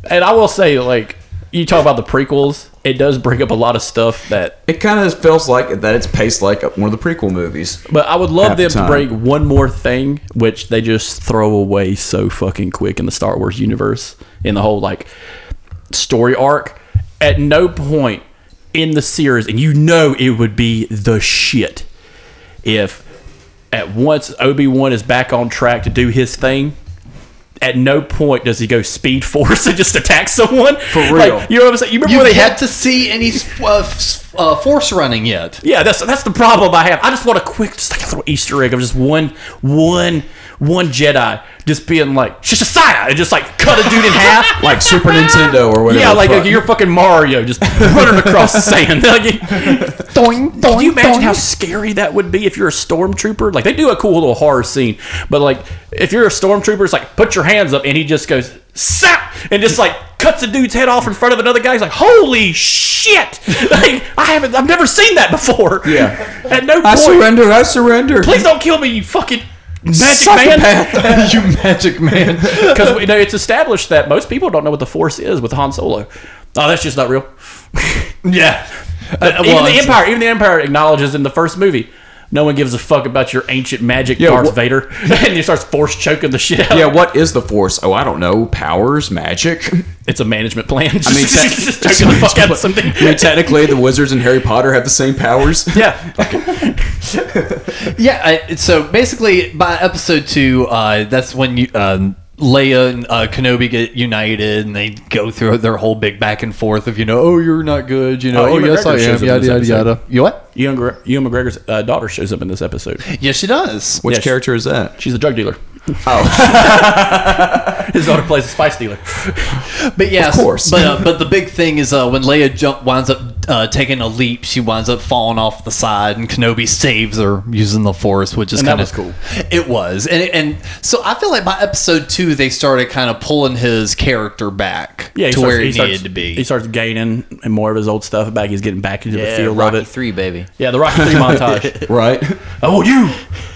And I will say, like, you talk about the prequels, it does bring up a lot of stuff that. It kind of feels like that it's paced like one of the prequel movies. But I would love Half the them to bring one more thing, which they just throw away so fucking quick in the Star Wars universe, in the whole like story arc. At no point in the series, and you know it would be the shit if at once Obi Wan is back on track to do his thing. At no point does he go speed force and just attack someone for real. you know what I'm saying? You remember You when they had had to see any uh, uh, force running yet. yeah, that's that's the problem I have. I just want a quick, just like a little Easter egg of just one, one, one Jedi just being like Shishasaya and just like cut a dude in half. *laughs* Like Super Nintendo or whatever. yeah, like, like you're fucking Mario just running across the sand. *laughs* Like, Doing, *laughs* can you imagine how scary that would be if you're a stormtrooper? Like they do a cool little horror scene, but like if you're a stormtrooper, it's like put your hands up and he just goes sap and just like cuts a dude's head off in front of another guy. He's like, holy shit! Like I haven't, I've never seen that before. Yeah. At no point. I point. surrender. I surrender. Please don't kill me, you fucking magic Psychopath. *laughs* you magic man. Because you know it's established that most people don't know what the Force is with Han Solo. Oh, that's just not real. *laughs* yeah. Uh, even well, the Empire, even the Empire acknowledges in the first movie, no one gives a fuck about your ancient magic, Yeah, Darth wha- Vader, *laughs* and he starts force choking the shit out. Yeah, what is the Force? Oh, I don't know. Powers, magic. *laughs* it's a management plan. *laughs* Just, I mean, tech- just choking the fuck out of something. I mean, technically, the wizards and Harry Potter have the same powers. Yeah, Yeah, I, so basically, by episode two, uh, that's when you, um, Leia and uh, Kenobi get united, and they go through their whole big back and forth of you know, oh, you're not good, you know, Oh, oh, yes, I am, yada yada yada. You what? Ewan, Gre- Ewan McGregor's uh, daughter shows up in this episode. Yes, she does. Which Yeah, she- character is that? She's a drug dealer. Oh, *laughs* *laughs* His daughter plays a spice dealer. But yes, Of course. But uh, but the big thing is uh, when Leia jump winds up uh, taking a leap, she winds up falling off the side, and Kenobi saves her using the Force, which is kind of cool. It was, and and so I feel like by episode two they started kind of pulling his character back Yeah, to starts- where he, starts, needed to be. He starts gaining and more of his old stuff back. He's getting back into the Yeah, feel Rocky of it. Three, baby. Yeah, the Rocky Three *laughs* montage. right. I want you.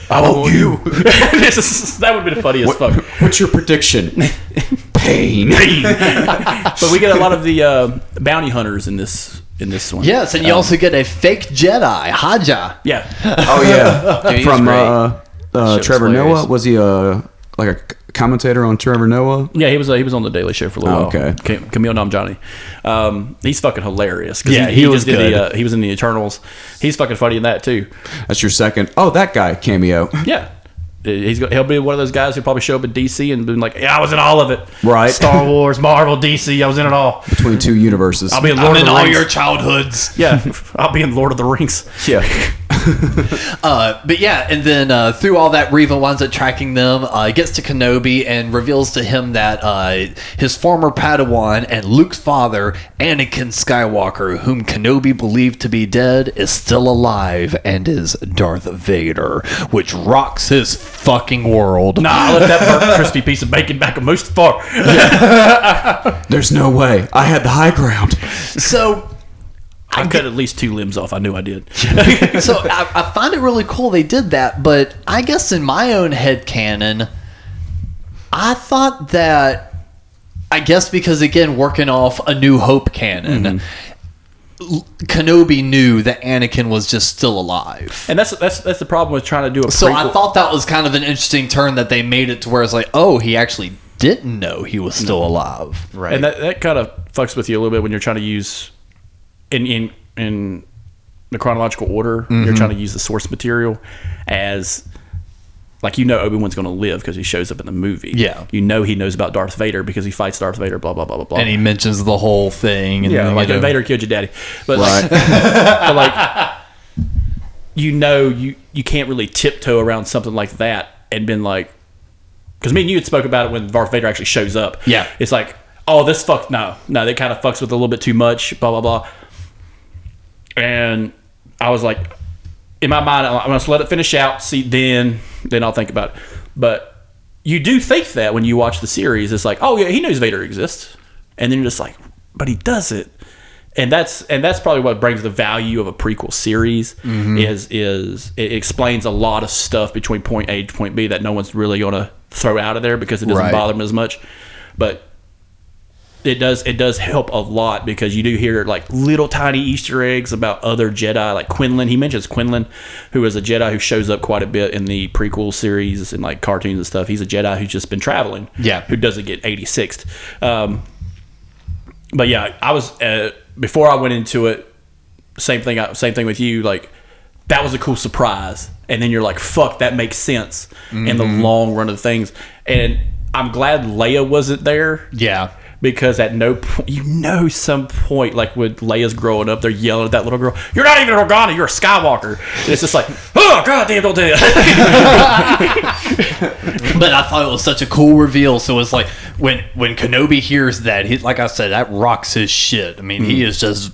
I want you. *laughs* This is- that would be the funniest fuck. What's your prediction? *laughs* Pain. But we get a lot of the uh, bounty hunters in this in this one. yes, and you also get a fake Jedi, Haja. Yeah. *laughs* Oh yeah, *laughs* Dude, from uh, uh, Shit was Trevor hilarious. Noah. Was he a like a commentator on Trevor Noah? Yeah, he was uh, he was on the Daily Show for a little Oh, while. okay. Cam- Kumail Nanjiani. Um, he's fucking hilarious. 'cause Yeah, he was just did good. The, uh, he was in the Eternals. He's fucking funny in that too. That's your second. Oh, that guy cameo. Yeah. *laughs* He's go- he'll be one of those guys who probably show up at DC and been like, "Yeah, I was in all of it. Right. Star *laughs* Wars, Marvel, DC. I was in it all. Between two universes. I'll be in Lord of the Rings. childhoods. yeah, *laughs* I'll be in Lord of the Rings. yeah. *laughs* *laughs* Uh, but yeah, and then uh, through all that, Reva winds up tracking them. Uh, gets to Kenobi and reveals to him that uh, his former Padawan and Luke's father, Anakin Skywalker, whom Kenobi believed to be dead, is still alive and is Darth Vader, which rocks his fucking world. Nah, I left that *laughs* burnt crispy piece of bacon back most far. *laughs* There's no way. I had the high ground. So I cut at least two limbs off. I knew I did. so I, I find it really cool they did that, but I guess in my own head canon, I thought that I guess because again working off a New Hope canon, mm-hmm. L- Kenobi knew that Anakin was just still alive. and that's that's that's the problem with trying to do a So I thought that was kind of an interesting turn that they made it to where it's like, oh, he actually didn't know he was still alive. Right. and that, that kind of fucks with you a little bit when you're trying to use in in in the chronological order. Mm-hmm. You're trying to use the source material as like you know Obi Wan's going to live because he shows up in the movie. Yeah. you know he knows about Darth Vader because he fights Darth Vader. Blah blah blah blah blah. And he mentions the whole thing. And yeah, like know, Vader killed your daddy, but Right. like, *laughs* but like *laughs* you know you you can't really tiptoe around something like that and been like because me and you had spoke about it when Darth Vader actually shows up. Yeah. it's like oh this fuck no no they kind of fucks with a little bit too much blah blah blah, and I was like in my mind I'm gonna let it finish out see then then I'll think about it. But you do think that when you watch the series, it's like, oh yeah, he knows Vader exists, and then you're just like, but he does it, and that's and that's probably what brings the value of a prequel series mm-hmm. is is it explains a lot of stuff between point A to point B that no one's really gonna throw out of there because it doesn't Right. bother them as much, but it does it does help a lot because you do hear like little tiny Easter eggs about other Jedi, like Quinlan. He mentions Quinlan, who is a Jedi who shows up quite a bit in the prequel series and like cartoons and stuff. He's a Jedi who's just been traveling. Yeah. who doesn't get 86th. Um, but yeah, I was uh, before I went into it. Same thing. Same thing with you. Like that was a cool surprise, and then you're like, "Fuck, that makes sense." In the long run of things, and I'm glad Leia wasn't there Yeah. Because at no point, you know, some point, like when Leia's growing up, they're yelling at that little girl, "You're not even an Organa, you're a Skywalker." And it's just like, "Oh God damn, don't do that." *laughs* but I thought it was such a cool reveal. So it's like when when Kenobi hears that, he like I said, that rocks his shit. I mean, he mm. is just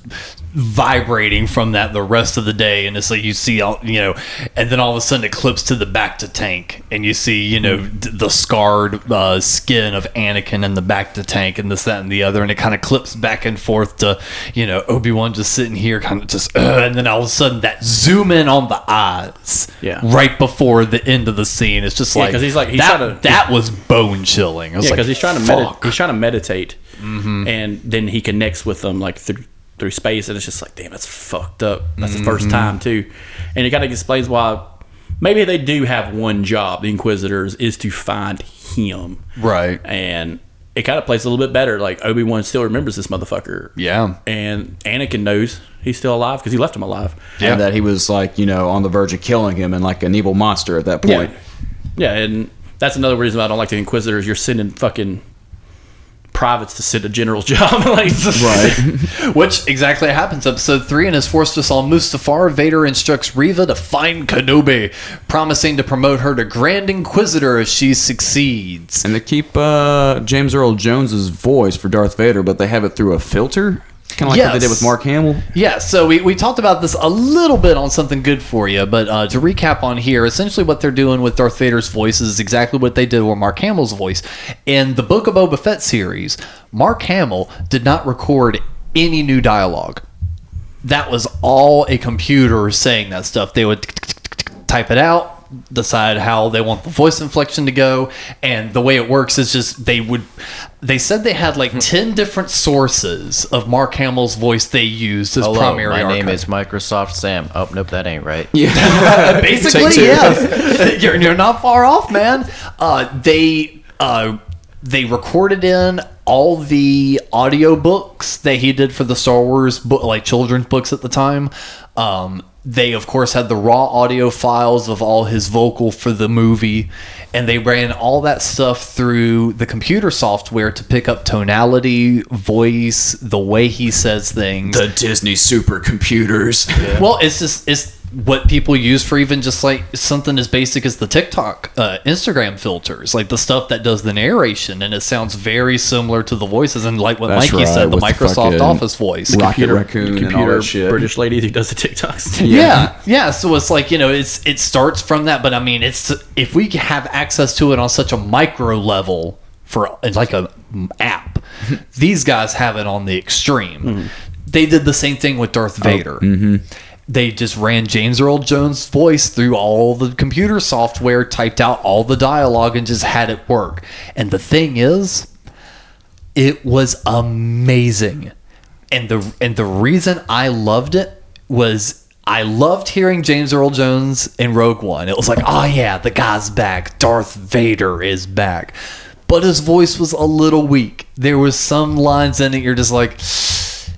vibrating from that the rest of the day, and it's like you see, all you know, and then all of a sudden it clips to the bacta tank, and you see, you know, d- the scarred uh, skin of Anakin in the bacta tank, and this, that, and the other, and it kind of clips back and forth to, you know, Obi Wan just sitting here, kind of just, uh, *clears throat* and then all of a sudden that zoom in on the eyes, Yeah. right before the end of the scene. It's just Yeah, like 'cause he's like- he's that, to- that was bone chilling. Yeah, because he's trying to fuck. he's trying to meditate, and then he connects with them like through through space, and it's just like, damn, that's fucked up. That's the first mm-hmm. time too, and it kind of explains why maybe they do have one job. The Inquisitors is to find him, right. and it kind of plays a little bit better. Like Obi Wan still remembers this motherfucker, Yeah. and Anakin knows he's still alive because he left him alive. Yeah. And that he was like, you know, on the verge of killing him and like an evil monster at that point. Yeah, and that's another reason why I don't like the Inquisitors. You're sending fucking privates to sit a general's *laughs* job, like Right. *laughs* Which exactly happens. Episode 3 and is forced us on Mustafar. Vader instructs Reva to find Kenobi, promising to promote her to Grand Inquisitor if she succeeds. and they keep uh, James Earl Jones's voice for Darth Vader, but they have it through a filter, kind of like what they did Yes. with Mark Hamill. Yeah, so we, we talked about this a little bit on something good for you, but uh, to recap on here, essentially what they're doing with Darth Vader's voice is exactly what they did with Mark Hamill's voice. In the Book of Boba Fett series, Mark Hamill did not record any new dialogue. That was all a computer saying that stuff. They would type it out, decide how they want the voice inflection to go, and the way it works is just they would. They said they had like ten different sources of Mark Hamill's voice they used as Hello, primary. my name is Microsoft Sam. Oh, nope, that ain't right. yeah *laughs* *laughs* basically yes. *laughs* you're, you're not far off, man. Uh, they uh, they recorded in all the audiobooks that he did for the Star Wars book, like children's books at the time. Um, they of course had the raw audio files of all his vocal for the movie, and they ran all that stuff through the computer software to pick up tonality, voice, the way he says things. The Disney supercomputers. Well, it's just it's what people use for even just like something as basic as the TikTok, uh, Instagram filters, like the stuff that does the narration, and it sounds very similar to the voices, and like what That's Mikey right, said, the with the Microsoft Office voice. Rocket Raccoon and all computer that shit. British lady who does the TikToks. *laughs* Yeah, yeah. So it's like you know, it's it starts from that, but I mean, it's if we have access to it on such a micro level for like a mm, app, *laughs* these guys have it on the extreme. Hmm. They did the same thing with Darth oh, Vader. Mm-hmm. They just ran James Earl Jones' voice through all the computer software, typed out all the dialogue, and just had it work. And the thing is, it was amazing and the and the reason I loved it was I loved hearing James Earl Jones in Rogue One. It was like, oh yeah, the guy's back. Darth Vader is back. But his voice was a little weak. There was some lines in it you're just like,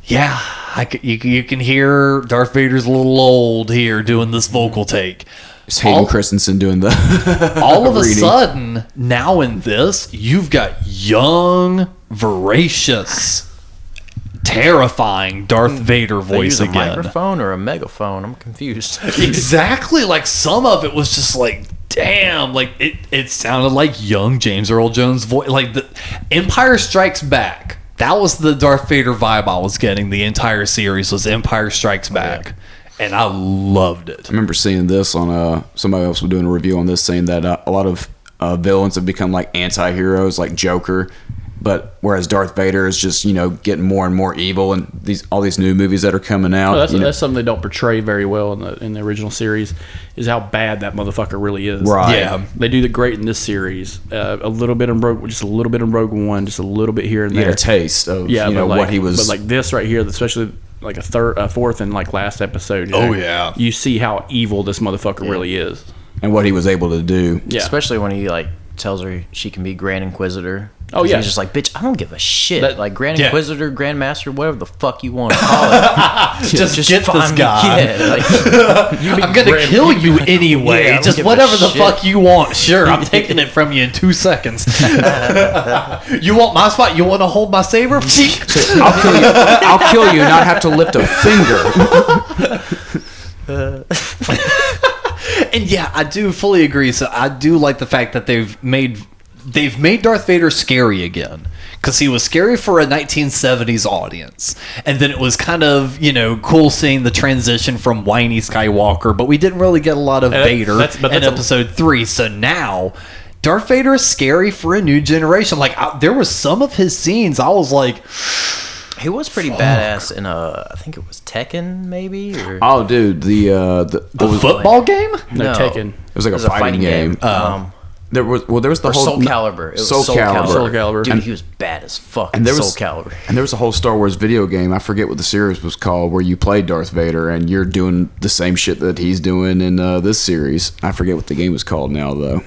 yeah, I c you, you can hear Darth Vader's a little old here doing this vocal take. It's Hayden All- Christensen doing the. *laughs* all of a reading. sudden, now in this, you've got young, voracious, terrifying Darth hmm. Vader They voice use a again. microphone or a megaphone? I'm confused. *laughs* *laughs* exactly. Like some of it was just like, damn, like it, it sounded like young James Earl Jones' voice. Like the Empire Strikes Back. That was the Darth Vader vibe I was getting. The entire series was Empire Strikes Back. and I loved it. I remember seeing this on uh somebody else was doing a review on this saying that uh, a lot of uh, villains have become like anti-heroes like Joker but whereas Darth Vader is just you know getting more and more evil and these all these new movies that are coming out Oh, that's, that's something they don't portray very well in the in the original series is how bad that motherfucker really is. Right. Yeah. They do the great in this series. Uh, a little bit in Rogue, just a little bit in Rogue One, just a little bit here and you get there. a taste of yeah, you know like, what he was But like this right here, especially like a third, a fourth, and like last episode. you Oh, know, yeah. you see how evil this motherfucker really is. and what he was able to do Yeah, Especially when he like tells her she can be Grand Inquisitor. Oh, yeah. he's just like, bitch, I don't give a shit. That- like Grand Yeah. Inquisitor, Grand Master, whatever the fuck you want to call it. *laughs* Just, get this guy. Yeah, like, *laughs* I'm gonna Grand- kill you *laughs* anyway. Yeah, Just whatever the shit. fuck you want. Sure, I'm taking it from you in two seconds. you want my spot? You want to hold my saber? I'll kill you I'll kill you and not have to lift a finger and yeah, I do fully agree. So I do like the fact that they've made they've made Darth Vader scary again because he was scary for a 1970s audience, and then it was kind of you know cool seeing the transition from whiny Skywalker, but we didn't really get a lot of And that- Vader that's- but in that's a- Episode Three. So now. Darth Vader is scary for a new generation. Like I, there was some of his scenes, I was like, he was pretty badass in a, I think it was Tekken, maybe. Or, oh dude the uh the, the it was, football game. no, No. Taken. it was like it a was fighting, game, Um, there was well there was the or whole Soul Calibur. It was Soul Soul, Calibur. Calibur. Soul Calibur. Dude, And- he was bad as fuck. and there Soul was Calibur. and there was a whole Star Wars video game. I forget what the series was called, where you played Darth Vader and you're doing the same shit that he's doing in uh, this series. I forget what the game was called now, though.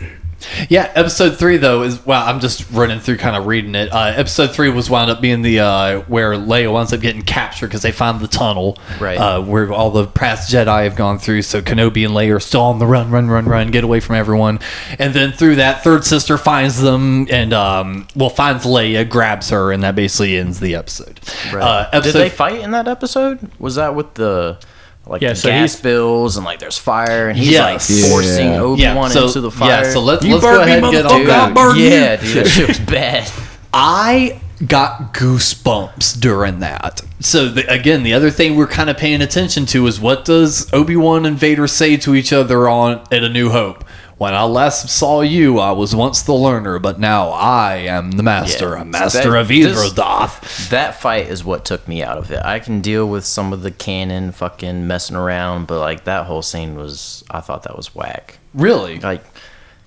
Yeah, episode three though is well, I'm just running through, kind of reading it. Uh, episode three was wound up being the uh, where Leia winds up getting captured because they find the tunnel, Right. Uh, where all the past Jedi have gone through. So Kenobi and Leia are still on the run, run, run, run, get away from everyone. And then through that, third sister finds them and um, well finds Leia, grabs her, and that basically ends the episode. Uh, Did they fight in that episode? Was that with the like Yeah, the so gas he's- bills and like there's fire and he's Yes. like forcing Yeah. Obi Wan so, into the fire? Yeah, so let's, You let's go burned me, ahead and get on that. I burned you. yeah, dude, that shit was bad. I got goosebumps during that. So the, again, the other thing we're kind of paying attention to is what does Obi Wan and Vader say to each other on at A New Hope? When I last saw you, I was once the learner, but now I am the master, Yeah. a master That- of this- Idrodoth. That fight is what took me out of it. I can deal with some of the canon fucking messing around, but like that whole scene was, I thought that was whack. Really? Like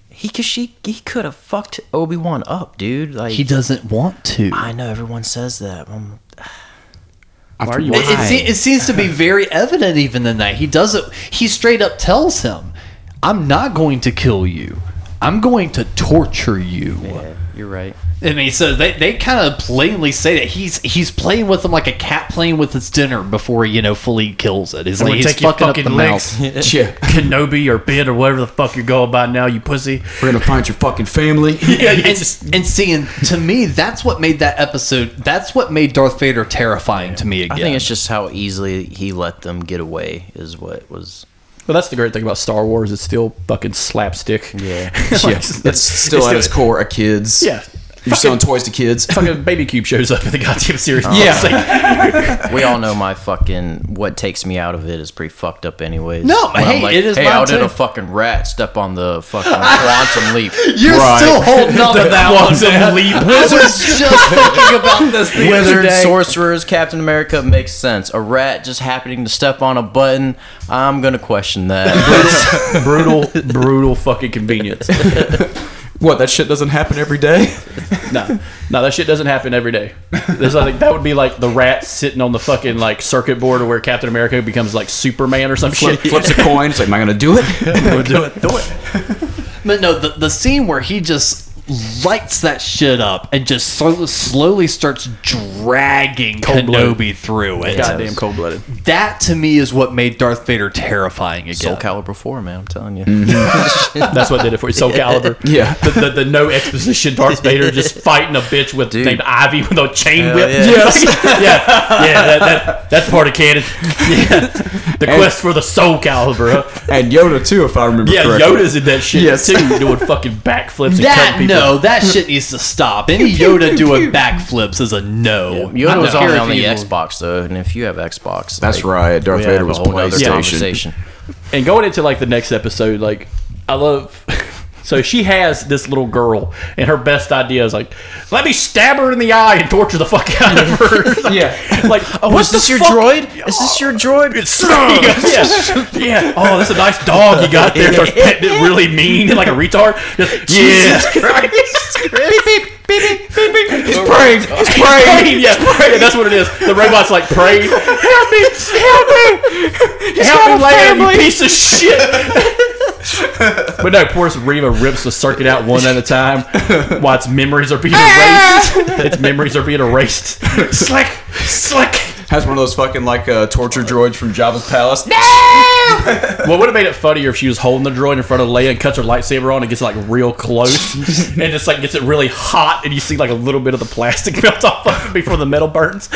he, cause she, he could have fucked Obi Wan up, dude. Like He doesn't want to. I know everyone says that. Why are you- It, it, se- it seems to be very evident even in that he doesn't. He straight up tells him, "I'm not going to kill you. I'm going to torture you." yeah, you're right. I mean, so they, they kind of plainly say that he's he's playing with them like a cat playing with its dinner before he, you know fully kills it. He's like he's take your fucking up the legs, mouth. *laughs* Yeah, Kenobi or Ben or whatever the fuck you're going by now, you pussy. we're gonna find your fucking family. *laughs* Yeah, And, just and seeing to me, that's what made that episode. That's what made Darth Vader terrifying to me again. I think it's just how easily he let them get away is what was. Well, that's the great thing about Star Wars. It's still fucking slapstick. Yeah. *laughs* Like, yeah, it's still at its core a kids. Yeah. You're selling toys to kids. *laughs* Fucking Baby Cube shows up in the goddamn series. Oh. Yeah. We all know my fucking what takes me out of it is pretty fucked up, anyways. No, When I'm hey, it is Hey, mine how did a fucking rat step on the fucking *laughs* quantum leap? You're Right. still holding on to that one. Quantum man. leap. I was just thinking about this the other Wizards, day. sorcerers, Captain America makes sense. A rat just happening to step on a button, I'm gonna question that. brutal, brutal fucking convenience. *laughs* What? That shit doesn't happen every day. *laughs* No, no, that shit doesn't happen every day. There's like that would be like the rat sitting on the fucking like circuit board or where Captain America becomes like Superman or some Flip, shit. flips a coin. It's like, am I gonna do it? *laughs* do it, do it. But no, the, the scene where he just lights that shit up and just so, slowly starts dragging Cold-blooded. Kenobi through it. Goddamn cold blooded. That to me is what made Darth Vader terrifying again. Soul Calibur 4, man, I'm telling you. Mm-hmm. *laughs* That's what did it for you. Soul Calibur. Yeah. The, the, the no exposition Darth Vader *laughs* just fighting a bitch with Dude. named Ivy with a chain Hell whip. yeah. Yes. *laughs* yeah, yeah, that, that, that's part of canon. Yeah. The quest for the Soul Calibur. Huh? and Yoda too, if I remember Yeah, correctly. Yoda's in that shit Yes. too, doing fucking backflips and That cutting people no, that shit needs to stop. Any *laughs* Yoda doing backflips is a no. Yoda was only on the you- Xbox though, and if you have Xbox, That's like, right. Darth Vader was a PlayStation. conversation. and going into like the next episode, like I love. So she has this little girl, and her best idea is like, let me stab her in the eye and torture the fuck out of her. *laughs* yeah, *laughs* like, Oh, what is this your fuck? droid? Is this your droid? It's *laughs* yeah, yeah. Oh, that's a nice dog you got there. Starts petting it really mean, like a retard. Just, yeah, beep, beep, beep, beep, beep, beep. It's praying. It's praying. Yeah, yeah, that's what it is. The robot's like praying. Help me! Help me! Help me, Leia, you piece of shit! *laughs* but no, poor Reva rips the circuit out one at a time while its memories are being ah! erased. its memories are being erased. Slick, slick. Has one of those fucking like uh, torture droids from Jabba's palace. No. *laughs* what would have made it funnier if she was holding the droid in front of Leia and cuts her lightsaber on and gets like real close *laughs* and just like gets it really hot and you see like a little bit of the plastic *laughs* melt off of it before the metal burns.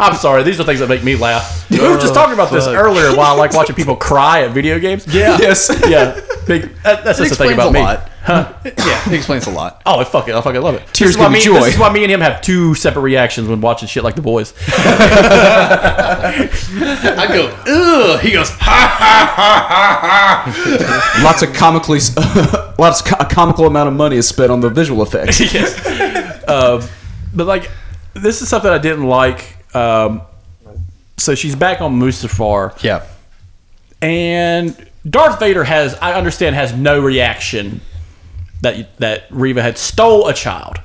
I'm sorry, these are things that make me laugh. We were just talking about this earlier while I like watching people cry at video games. Yeah, Yes. yeah. Big. That, that's It just the thing about a me. lot. Yeah, it explains a lot. Oh, I fucking, I fucking love it. Tears this why give me me, joy. This is why me and him have two separate reactions when watching shit like The Boys. *laughs* I go, ugh. He goes, ha. Ha ha ha. lots of comically, *laughs* lots of a comical amount of money is spent on the visual effects. *laughs* yes. Um, but like, this is something I didn't like. Um, so she's back on Mustafar, Yeah. and Darth Vader has, I understand, has no reaction that that Reva had stole a child,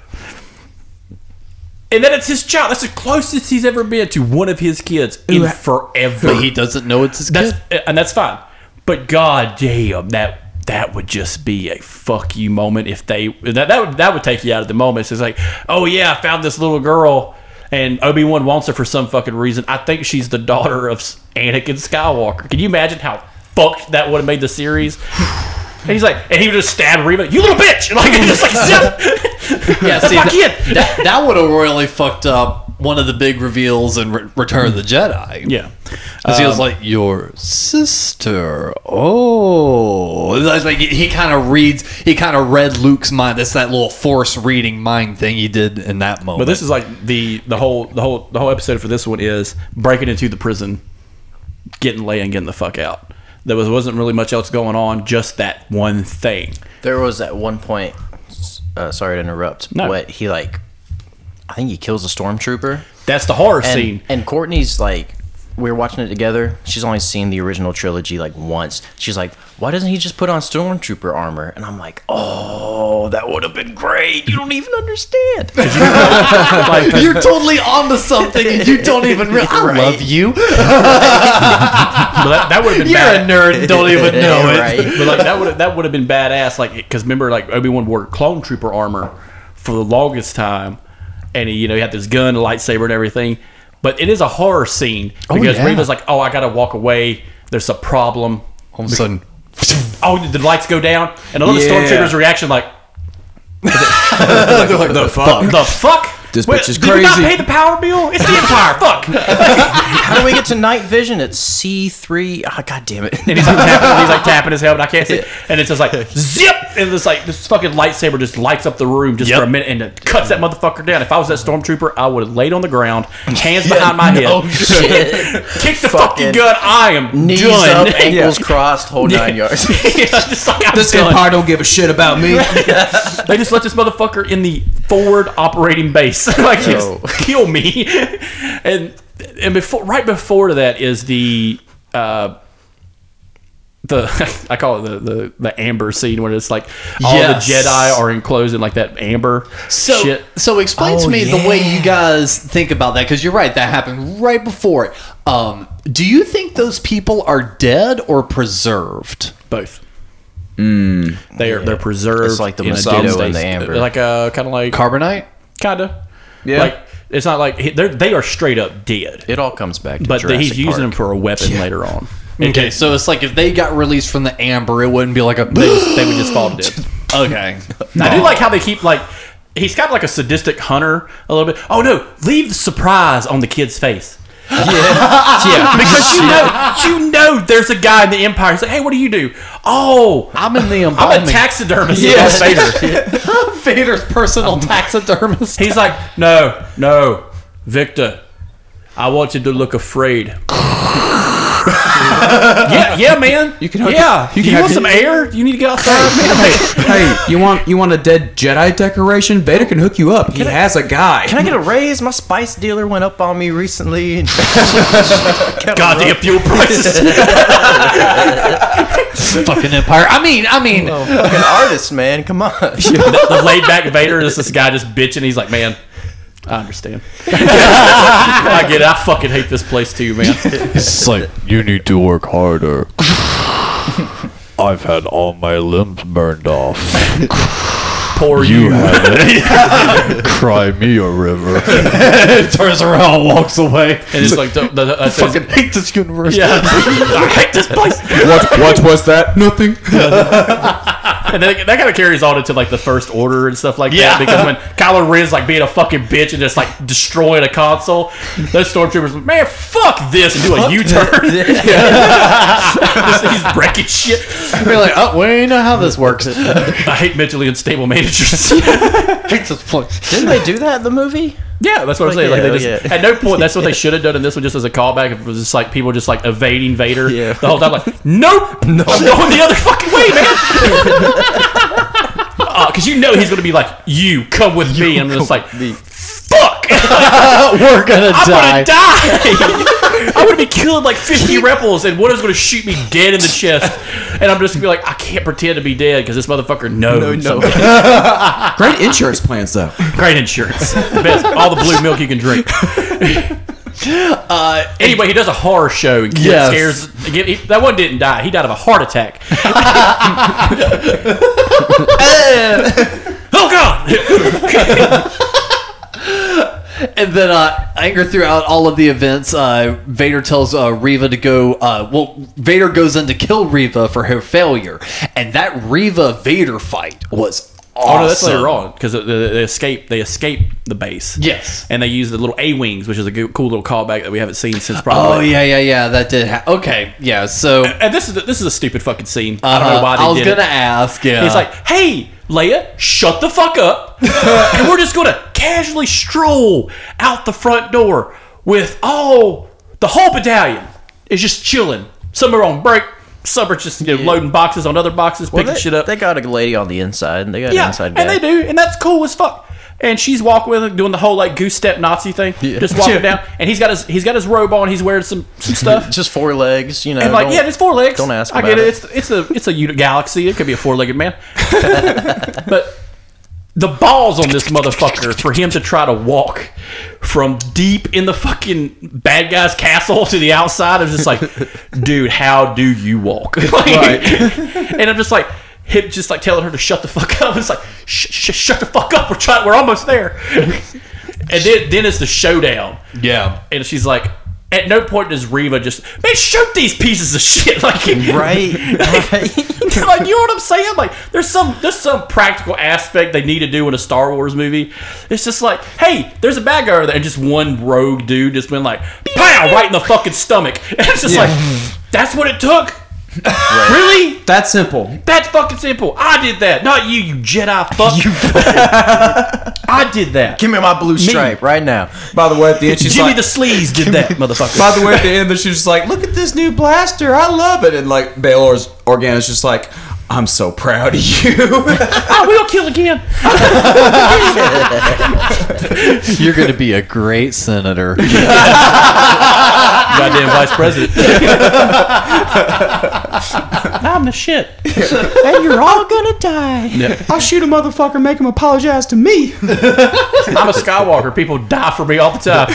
and that it's his child. That's the closest he's ever been to one of his kids in forever. But he doesn't know it's his That's kid. and that's fine. But god damn, that that would just be a fuck you moment if they that that would that would take you out of the moment. It's like, oh yeah, I found this little girl and Obi Wan wants her for some fucking reason. I think she's the daughter of Anakin Skywalker. Can you imagine how fucked that would have made the series? *sighs* *sighs* *sighs* And he's like, and he would just stab Reva, you little bitch, and like *laughs* just like zip. *laughs* Yeah, That's see, my that, kid. that, that would have royally fucked up one of the big reveals in Re- Return of the Jedi. Yeah. Because he was um, like, your sister. Oh. Like he kind of reads, he kind of read Luke's mind. That's that little force reading mind thing he did in that moment. But this is like the the whole the whole the whole episode for this one is breaking into the prison, getting Leia and getting the fuck out. There was wasn't really much else going on, just that one thing. There was at one point. Uh, sorry to interrupt. No. But he like, I think he kills a stormtrooper. That's the horror And, scene. and Courtney's like, we were watching it together. She's only seen the original trilogy like once. She's like, why doesn't he just put on stormtrooper armor? And I'm like, oh, that would have been great. You don't even understand. *laughs* *laughs* You're *laughs* totally onto something and you don't even realize. I Right. love you. but that, that would have been You're bad. a nerd don't even know it. right. but like that would that would have been badass. Like because remember, like Obi Wan wore clone trooper armor for the longest time, and he you know he had this gun, a lightsaber, and everything. But it is a horror scene oh, because yeah. Reva's like, oh, I gotta walk away. There's a problem. All of a sudden, Oh, did the lights go down, and another Yeah. stormtrooper's reaction *laughs* *laughs* like, the fuck? the fuck. This Wait, bitch is crazy. did you not crazy. pay the power bill? It's the Empire. Fuck. *laughs* How do we get to night vision? It's C3. Oh, ah, God damn it. *laughs* And he's like, tapping, he's like tapping his helmet. I can't see. And it's just like zip, and it's like this fucking lightsaber just lights up the room just for a minute and it cuts that motherfucker down. If I was that stormtrooper, I would have laid on the ground, hands behind my head, Oh, *laughs* shit. kick the fucking Fucking gun. I am Knees done. up, ankles crossed, whole nine yards. Yeah, just like, I'm This done. empire don't give a shit about me. They just let this motherfucker in the forward operating base, *laughs* like just *laughs* kill me. And and before, right before that is the uh, the *laughs* I call it the, the the amber scene where it's like all Yes. the Jedi are enclosed in like that amber So, shit. so explain to Oh, me the way you guys think about that because you're right. That happened right before it. Um, do you think those people are dead or preserved? Both. They are they're preserved. It's like the in a mosquito and the amber. Like a kind of like Carbonite? kinda. Yeah. Like it's not like they're they are straight up dead. It all comes back to But Jurassic he's using them for a weapon later on. Okay, so it's like if they got released from the amber, it wouldn't be like a. They, just- they would just fall dead. *laughs* okay. I do like how they keep like he's got like a sadistic hunter a little bit. Oh no, leave the surprise on the kid's face. Yeah, *laughs* because you know, you know, there's a guy in the Empire. He's like, "Hey, what do you do?" Oh, I'm in the *laughs* I'm a taxidermist. Yes. Vader. *laughs* Vader's personal taxidermist. He's like, "No, no, Victor, I want you to look afraid." *laughs* yeah, yeah, man. You can hook yeah. it- you You, want hook some it- air? You need to get outside. man. hey, hey, you want you want a dead Jedi decoration? Vader can hook you up. He has a guy. Can I get a raise? My spice dealer went up on me recently. *laughs* Goddamn fuel prices. *laughs* fucking empire. I mean, I mean, oh, Fucking artist, man. Come on. the laid back Vader is this guy just bitching. He's like, man, I understand. *laughs* I get it. I fucking hate this place too, man. It's like you need to work harder. *laughs* I've had all my limbs burned off. *laughs* Poor you. You haven't. *laughs* Cry me a river. *laughs* turns around, and walks away. And it's like the, the, the, I says, Fucking hate this universe. yeah, *laughs* I hate this place. what what was that? Nothing. And then that kind of carries on into like the first order and stuff like Yeah. that. Because when Kylo Ren's like being a fucking bitch and just like destroying a console, those stormtroopers, like, man, fuck this, and do a U turn. He's wrecking shit. We're like, oh, we know how this works. I hate mentally unstable managers. Hate this place. Didn't they do that in the movie? Yeah, that's what I'm Like, saying. Like yeah, they just yeah. at no point that's what they *laughs* should have done in this one just as a callback. It was just like people just like evading Vader Yeah. the whole time. Like, nope, no, I'm going the other fucking way, man. *laughs* Uh, because you know he's gonna be like, you come with me, and I'm just like, fuck, *laughs* We're gonna die! I'm die. gonna die. I'm gonna *laughs* be killing like 50 rebels, and one is gonna shoot me dead in the chest, and I'm just gonna be like, I can't pretend to be dead because this motherfucker knows. No, no. *laughs* Great insurance plans though. Great insurance. Best, all the blue milk you can drink. Uh, Anyway, he does a horror show and Yes. scares. Again, he, that one didn't die. He died of a heart attack. oh God! And then uh, anger throughout all of the events. Uh, Vader tells uh, Reva to go. Uh, well, Vader goes in to kill Reva for her failure, and that Reva Vader fight was awesome. Oh no, that's later on because they, escape. They escape the base. Yes. and they use the little A wings, which is a good, cool little callback that we haven't seen since Probably. Oh yeah, yeah, yeah. That did. Ha- okay, yeah. So And this is a, this is a stupid fucking scene. I don't know uh-huh. why they I was did gonna it. ask. Yeah, He's like, "Hey, Leia, shut the fuck up, *laughs* and we're just gonna casually stroll out the front door with oh, the whole battalion is just chilling. somewhere on break, are just you know, loading boxes on other boxes, picking they, shit up. They got a lady on the inside. They got an yeah, inside and they do, and that's cool as fuck. And she's walking with him, doing the whole like goose step Nazi thing, yeah. just walking *laughs* down. And he's got his he's got his robe on. He's wearing some some *laughs* stuff. Just four legs, you know. And like, yeah, there's four legs. don't ask I get it. it. It's it's a it's a unit galaxy. It could be a four legged man. *laughs* but the balls on this motherfucker for him to try to walk from deep in the fucking bad guy's castle to the outside. I'm just like, *laughs* dude, how do you walk? *laughs* Like, *laughs* and I'm just like. Him just like telling her to shut the fuck up. It's like, sh- sh- shut the fuck up. We're trying. We're almost there. and then, then it's the showdown. yeah. And she's like, at no point does Reva just, man, shoot these pieces of shit. *laughs* Like, right, *laughs* right. like you know what I'm saying? Like, there's some there's some practical aspect they need to do in a Star Wars movie. It's just like, hey, there's a bad guy over there, and just one rogue dude just been like, pow, right in the fucking stomach. *laughs* And it's just like, that's what it took. Really? That's simple. That's fucking simple. I did that, not you, you Jedi fuck. you *laughs* I did that. Give me my blue stripe right now. By the way, at the end she's Jimmy like. the Sleaze did that, motherfucker. by the way, at the end, she's just like, "Look at this new blaster, I love it." And like Baylor's Organa's just like, "I'm so proud of you." *laughs* Ah, I will kill again. *laughs* You're gonna be a great senator. *laughs* Goddamn vice president. I'm the shit. And you're all gonna die. I'll shoot a motherfucker, make him apologize to me. I'm a Skywalker. People die for me all the time.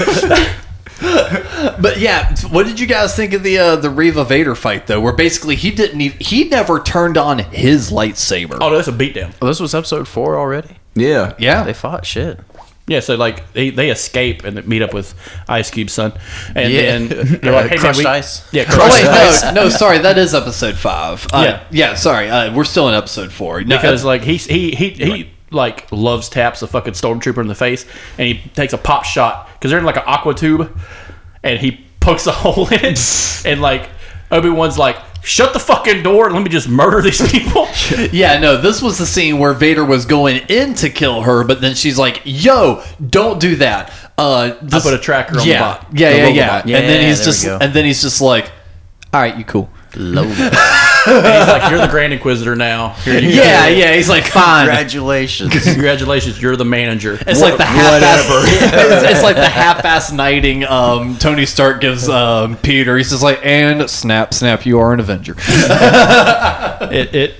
But yeah, what did you guys think of the uh, the Reva Vader fight though? Where basically he didn't even he never turned on his lightsaber. Oh, that's a beatdown. Oh, this was episode four already. Yeah. yeah, They fought shit. Yeah, so like they, they escape and meet up with Ice Cube's son, and Yeah. then *laughs* they're like, "Hey, Crushed man, we, ice. Yeah, Oh crushed wait, ice. no, no, sorry, that is episode five. Uh, Yeah. yeah, sorry, uh, we're still in episode four. No, because like he he he he like loves taps a fucking stormtrooper in the face, and he takes a pop shot because they're in like an aqua tube, and he pokes a *laughs* hole in it, *laughs* and like Obi Wan's like, "Shut the fucking door! Let me just murder these people." *laughs* Yeah, no, this was the scene where Vader was going in to kill her, but then she's like, "Yo, don't do that." Uh, I put a tracker on yeah, the bot. yeah, the yeah, yeah, bot. And then he's just, and then he's just like, "All right, you cool." And he's like, "You're the Grand Inquisitor now." Here you Yeah, yeah. He's like, "Fine." Congratulations. *laughs* Congratulations, you're the manager. It's like the half-ass. *laughs* it's, *laughs* it's like the half-ass knighting. Um, Tony Stark gives um, Peter. He's just like, "And snap, snap, you are an Avenger." it, it, it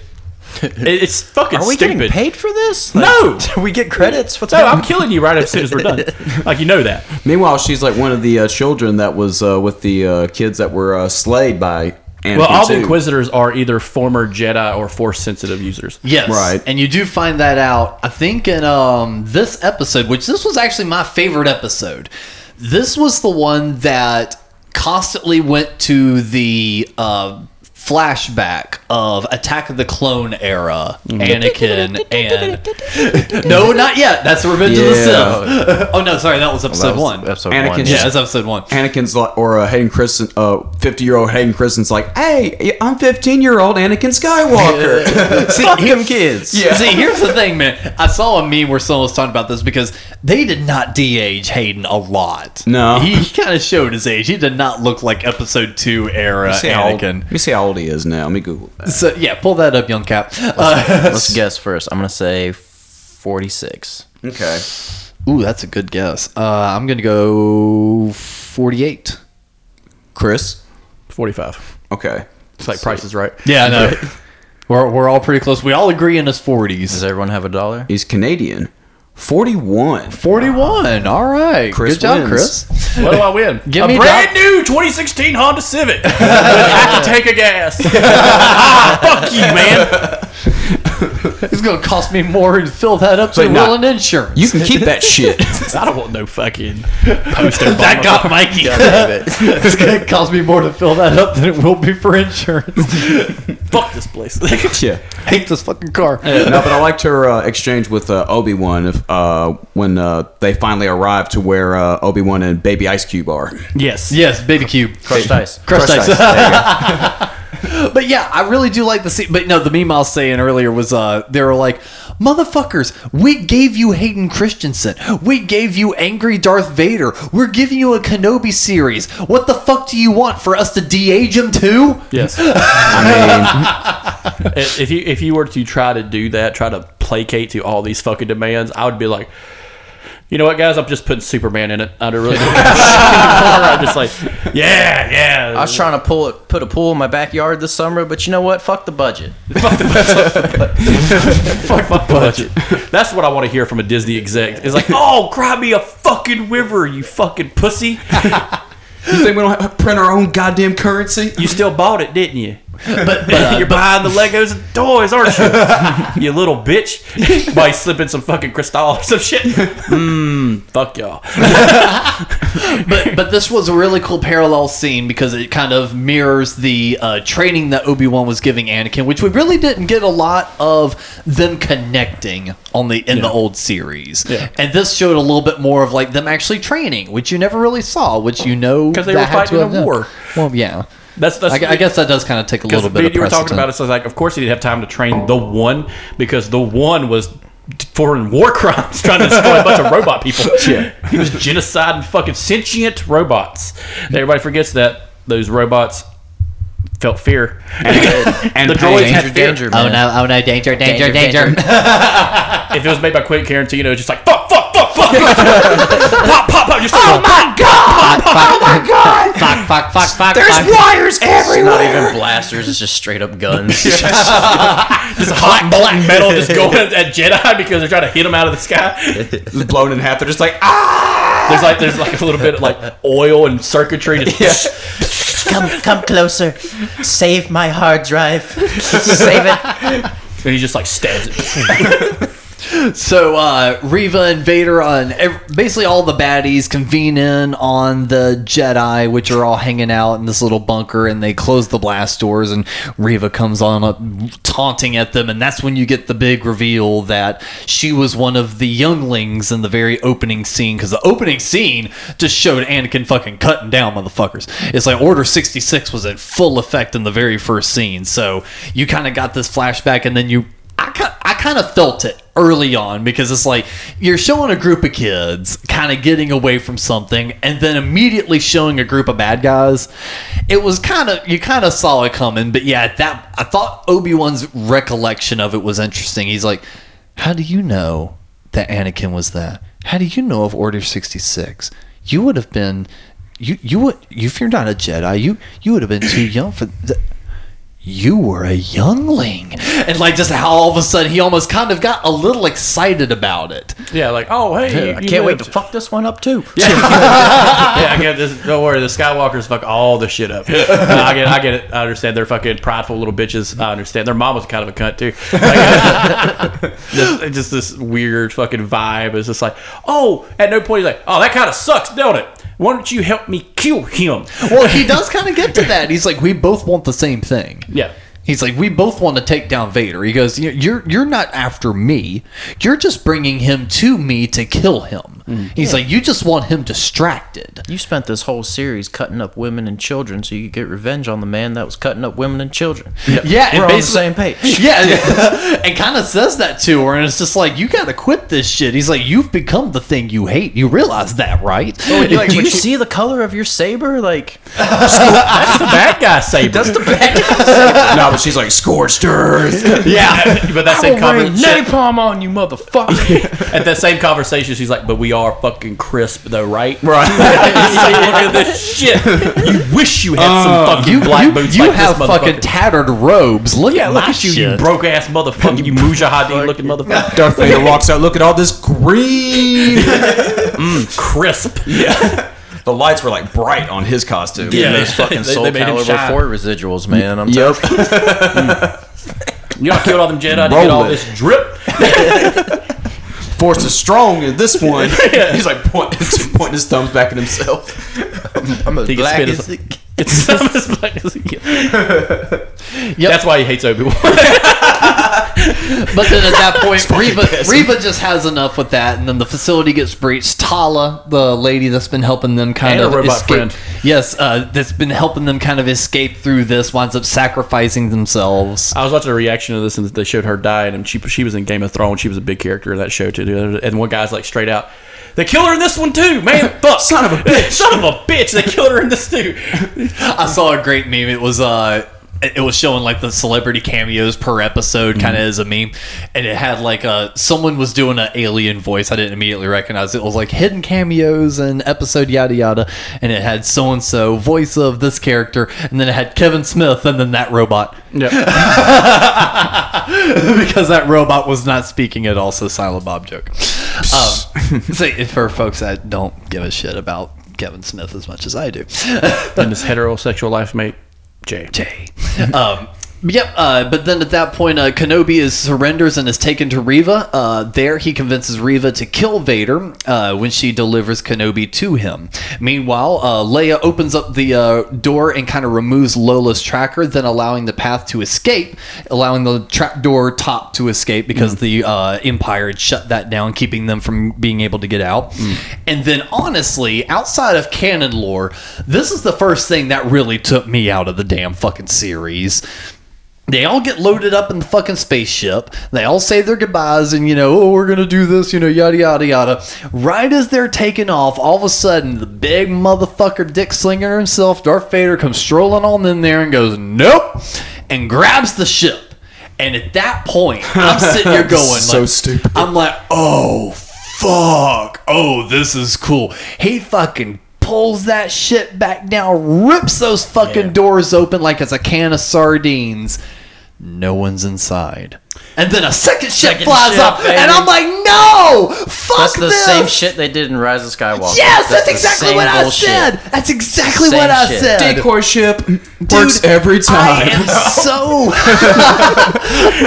it's fucking Are we stupid. getting paid for this? No. Do we get credits? What's No, happening? I'm killing you right as soon as we're done. Like you know that. Meanwhile, she's like one of the uh, children that was uh, with the uh, kids that were uh, slayed by Anakin. Well, all the. Inquisitors are either former Jedi or Force sensitive users. Yes. Right. And you do find that out, I think, in um, this episode, which this was actually my favorite episode. This was the one that constantly went to the uh, flashback of Attack of the Clone era, Anakin, and. *laughs* no, not yet. That's Revenge of the Sith. *laughs* oh, no, sorry. That was episode That was one. Episode Anakin one. yeah, just- that's episode one. Anakin's like, or uh, Hayden Christen, uh, fifty-year-old Hayden Christensen's like, "Hey, I'm fifteen-year-old Anakin Skywalker." *laughs* Fuck them kids. See, here's the thing, man. I saw a meme where someone was talking about this because they did not de-age Hayden a lot. No. he, kind of showed his age. He did not look like Episode Two era See how old- Anakin. Let me see how old he is now. Let me Google that. So yeah, pull that up, young Cap. Uh, Let's *laughs* guess first. I'm gonna say 46. Okay. ooh, that's a good guess. Uh, I'm gonna go 48. Chris. Forty-five. Okay. It's like Price is Right. Yeah, I know. *laughs* we're we're all pretty close. We all agree in his 40s. Does everyone have a dollar? He's Canadian. Forty-one. 41. All right. Chris good job, wins. Chris. What do I win? *laughs* Give a me brand Doc- new 2016 Honda Civic *laughs* with half a tank of gas. ah, fuck you, man. *laughs* *laughs* It's gonna cost me more to fill that up Wait, than nah. willing insurance. You can keep that *laughs* shit. I don't want no fucking poster. that got Mikey. *laughs* it's gonna cost me more to fill that up than it will be for insurance. fuck this place. yeah. Hate this fucking car. no, but I liked her uh, exchange with uh, Obi Wan if uh, when uh, they finally arrived to where uh, Obi Wan and Baby Ice Cube are. yes. Yes, baby cube. Crushed ice. Crushed ice. There you go. But yeah, I really do like the scene. But no, the meme I was saying earlier was uh, they were like, motherfuckers, we gave you Hayden Christensen. We gave you Angry Darth Vader. We're giving you a Kenobi series. What the fuck do you want for us to de-age him too? Yes. *laughs* I mean, *laughs* if if you if you were to try to do that, try to placate to all these fucking demands, I would be like, you know what, guys, I'm just putting Superman in it. I don't really. *laughs* *laughs* I'm just like, yeah, yeah. I was trying to pull it, put a pool in my backyard this summer, but you know what? Fuck the budget. *laughs* fuck the budget. That's what I want to hear from a Disney exec. It's like, oh, grab me a fucking river, you fucking pussy. you think we don't have, print our own goddamn currency? You still bought it, didn't you? But, but uh, *laughs* You're buying the Legos and toys, aren't you? *laughs* you little bitch. By slipping some fucking crystal or some shit. Mmm, fuck y'all. *laughs* but but this was a really cool parallel scene because it kind of mirrors the uh, training that Obi Wan was giving Anakin, which we really didn't get a lot of them connecting on the in the old series. Yeah. And this showed a little bit more of like them actually training, which you never really saw, which you know 'Cause they were fighting a war. Well, yeah. That's, that's I, I guess that does kind of take a little bit of you were talking about it. So it's like, of course, he didn't have time to train the one because the one was foreign war crimes *laughs* trying to destroy a bunch of robot people. *laughs* Yeah. He was genociding fucking sentient robots. Everybody forgets that those robots felt fear. And *laughs* the droids Danger, had fear. danger, man. oh no, danger, danger, danger. *laughs* If it was made by Quentin Tarantino, it's just like fuck, fuck, fuck, fuck, *laughs* pop, pop, pop. Just oh my god! fuck, fuck, fuck, fuck. There's fuck. wires It's everywhere. not even blasters, it's just straight up guns. just hot molten metal just going at Jedi because they're trying to hit them out of the sky. Just blown in half. They're just like ah. There's like there's like a little bit of like oil and circuitry. Just come come closer. Save my hard drive. *laughs* Save it. and he just like stabs it. *laughs* So uh, Reva and Vader and basically all the baddies convene in on the Jedi, which are all hanging out in this little bunker, and they close the blast doors. And Reva comes on up, taunting at them, and that's when you get the big reveal that she was one of the younglings in the very opening scene. Because the opening scene just showed Anakin fucking cutting down motherfuckers. It's like Order sixty six was in full effect in the very first scene. So you kind of got this flashback, and then you I I kind of felt it early on because it's like you're showing a group of kids kind of getting away from something and then immediately showing a group of bad guys. It was kind of you kind of saw it coming, but yeah, that I thought Obi-Wan's recollection of it was interesting. He's like, "How do you know that Anakin was that? How do you know of Order 66? You would have been you you would if you're not a Jedi, you you would have been too young for the, you were a youngling. And like just how all of a sudden he almost kind of got a little excited about it. Yeah, like, oh, hey. I you can't wait to fuck this one up too. *laughs* yeah, I get this. Don't worry, the Skywalkers fuck all the shit up. Uh, I get, I get it. I understand. They're fucking prideful little bitches. I understand. Their mom was kind of a cunt too. Like, *laughs* just, just this weird fucking vibe. It's just like, oh, at no point he's like, oh, that kind of sucks, don't it? Why don't you help me kill him? Well, he *laughs* does kind of get to that. He's like, we both want the same thing. Yeah. He's like, we both want to take down Vader. He goes, "You- you're you're not after me. You're just bringing him to me to kill him. Mm-hmm. He's like, you just want him distracted. You spent this whole series cutting up women and children so you could get revenge on the man that was cutting up women and children. Yeah, and We're on the same page. *laughs* Yeah, yeah. and kind of says that to her, and it's just like, you got to quit this shit. He's like, you've become the thing you hate. You realize that, right? Oh, *laughs* Do you see the color of your saber? Like, *laughs* That's the bad guy saber. That's the bad guy saber. no, but she's like scorched earth. Yeah, but that same conversation. napalm on you, motherfucker. At that same conversation, she's like, "But we are fucking crisp, though, right?" Right. *laughs* Look at this shit. You wish you had some uh, fucking You, black you, boots you like have this fucking tattered robes. Look yeah, at look my at you, shit. you broke ass motherfucker, you mujahideen looking motherfucker. *laughs* Darth Vader walks out. Look at all this green. *laughs* Mm, crisp. Yeah the lights were like bright on his costume. Getting those fucking They- Soul they made him Calibur 4 residuals, man. I'm telling Yep. You know, I killed all them Jedi to get all it. this drip. Force is strong in this *laughs* one. He's like pointing, *laughs* pointing his thumbs back at himself. I'm as He can black spit as his- it It's some as black as he gets. *laughs* That's why he hates Obi Wan. But then at that point, Reva, just has enough with that, and then the facility gets breached. Tala, the lady that's been helping them kind And of robot escape, friend. yes, uh, that's been helping them kind of escape through this, winds up sacrificing themselves. I was watching a reaction to this, and they showed her die, and she she was in Game of Thrones. She was a big character in that show too. And one guy's like straight out, they killed her in this one too, man. *laughs* Fuck, son of a bitch, *laughs* son of a bitch. They killed her in this too. *laughs* I saw a great meme. It was uh it was showing like the celebrity cameos per episode kind of as a meme and it had like uh someone was doing an alien voice i didn't immediately recognize it. it was like hidden cameos and episode yada yada and it had so and so voice of this character and then it had kevin smith and then that robot. Yeah, *laughs* because that robot was not speaking at all so silent bob joke. Um *laughs* so for folks that don't give a shit about kevin smith as much as i do. And his *laughs* heterosexual life mate, Jay. Jay. *laughs* um, yep. Uh, but then at that point, uh, Kenobi is surrenders and is taken to Reva. Uh, there, he convinces Reva to kill Vader uh, when she delivers Kenobi to him. Meanwhile, uh, Leia opens up the uh, door and kind of removes Lola's tracker, then allowing the path to escape, allowing the trapdoor top to escape because the uh, Empire had shut that down, keeping them from being able to get out. And then, honestly, outside of canon lore, this is the first thing that really took me out of the damn fucking series. They all get loaded up in the fucking spaceship. They all say their goodbyes and, you know, oh, we're going to do this, you know, yada, yada, yada. Right as they're taking off, all of a sudden, the big motherfucker Dick Slinger himself, Darth Vader, comes strolling on in there and goes, nope, and grabs the ship. And at that point, *laughs* I'm sitting here going, So like, stupid. I'm like, oh, fuck. Oh, this is cool. He fucking pulls that shit back down, rips those fucking doors open like it's a can of sardines. No one's inside. And then a second ship Second flies ship, up, baby. and I'm like, no! Fuck That's the this! same shit they did in Rise of Skywalker. Yes, that's, the exactly what I bullshit. said. That's exactly Same what I shit. said. Decoy ship works every time. I time. am *laughs* so. *laughs*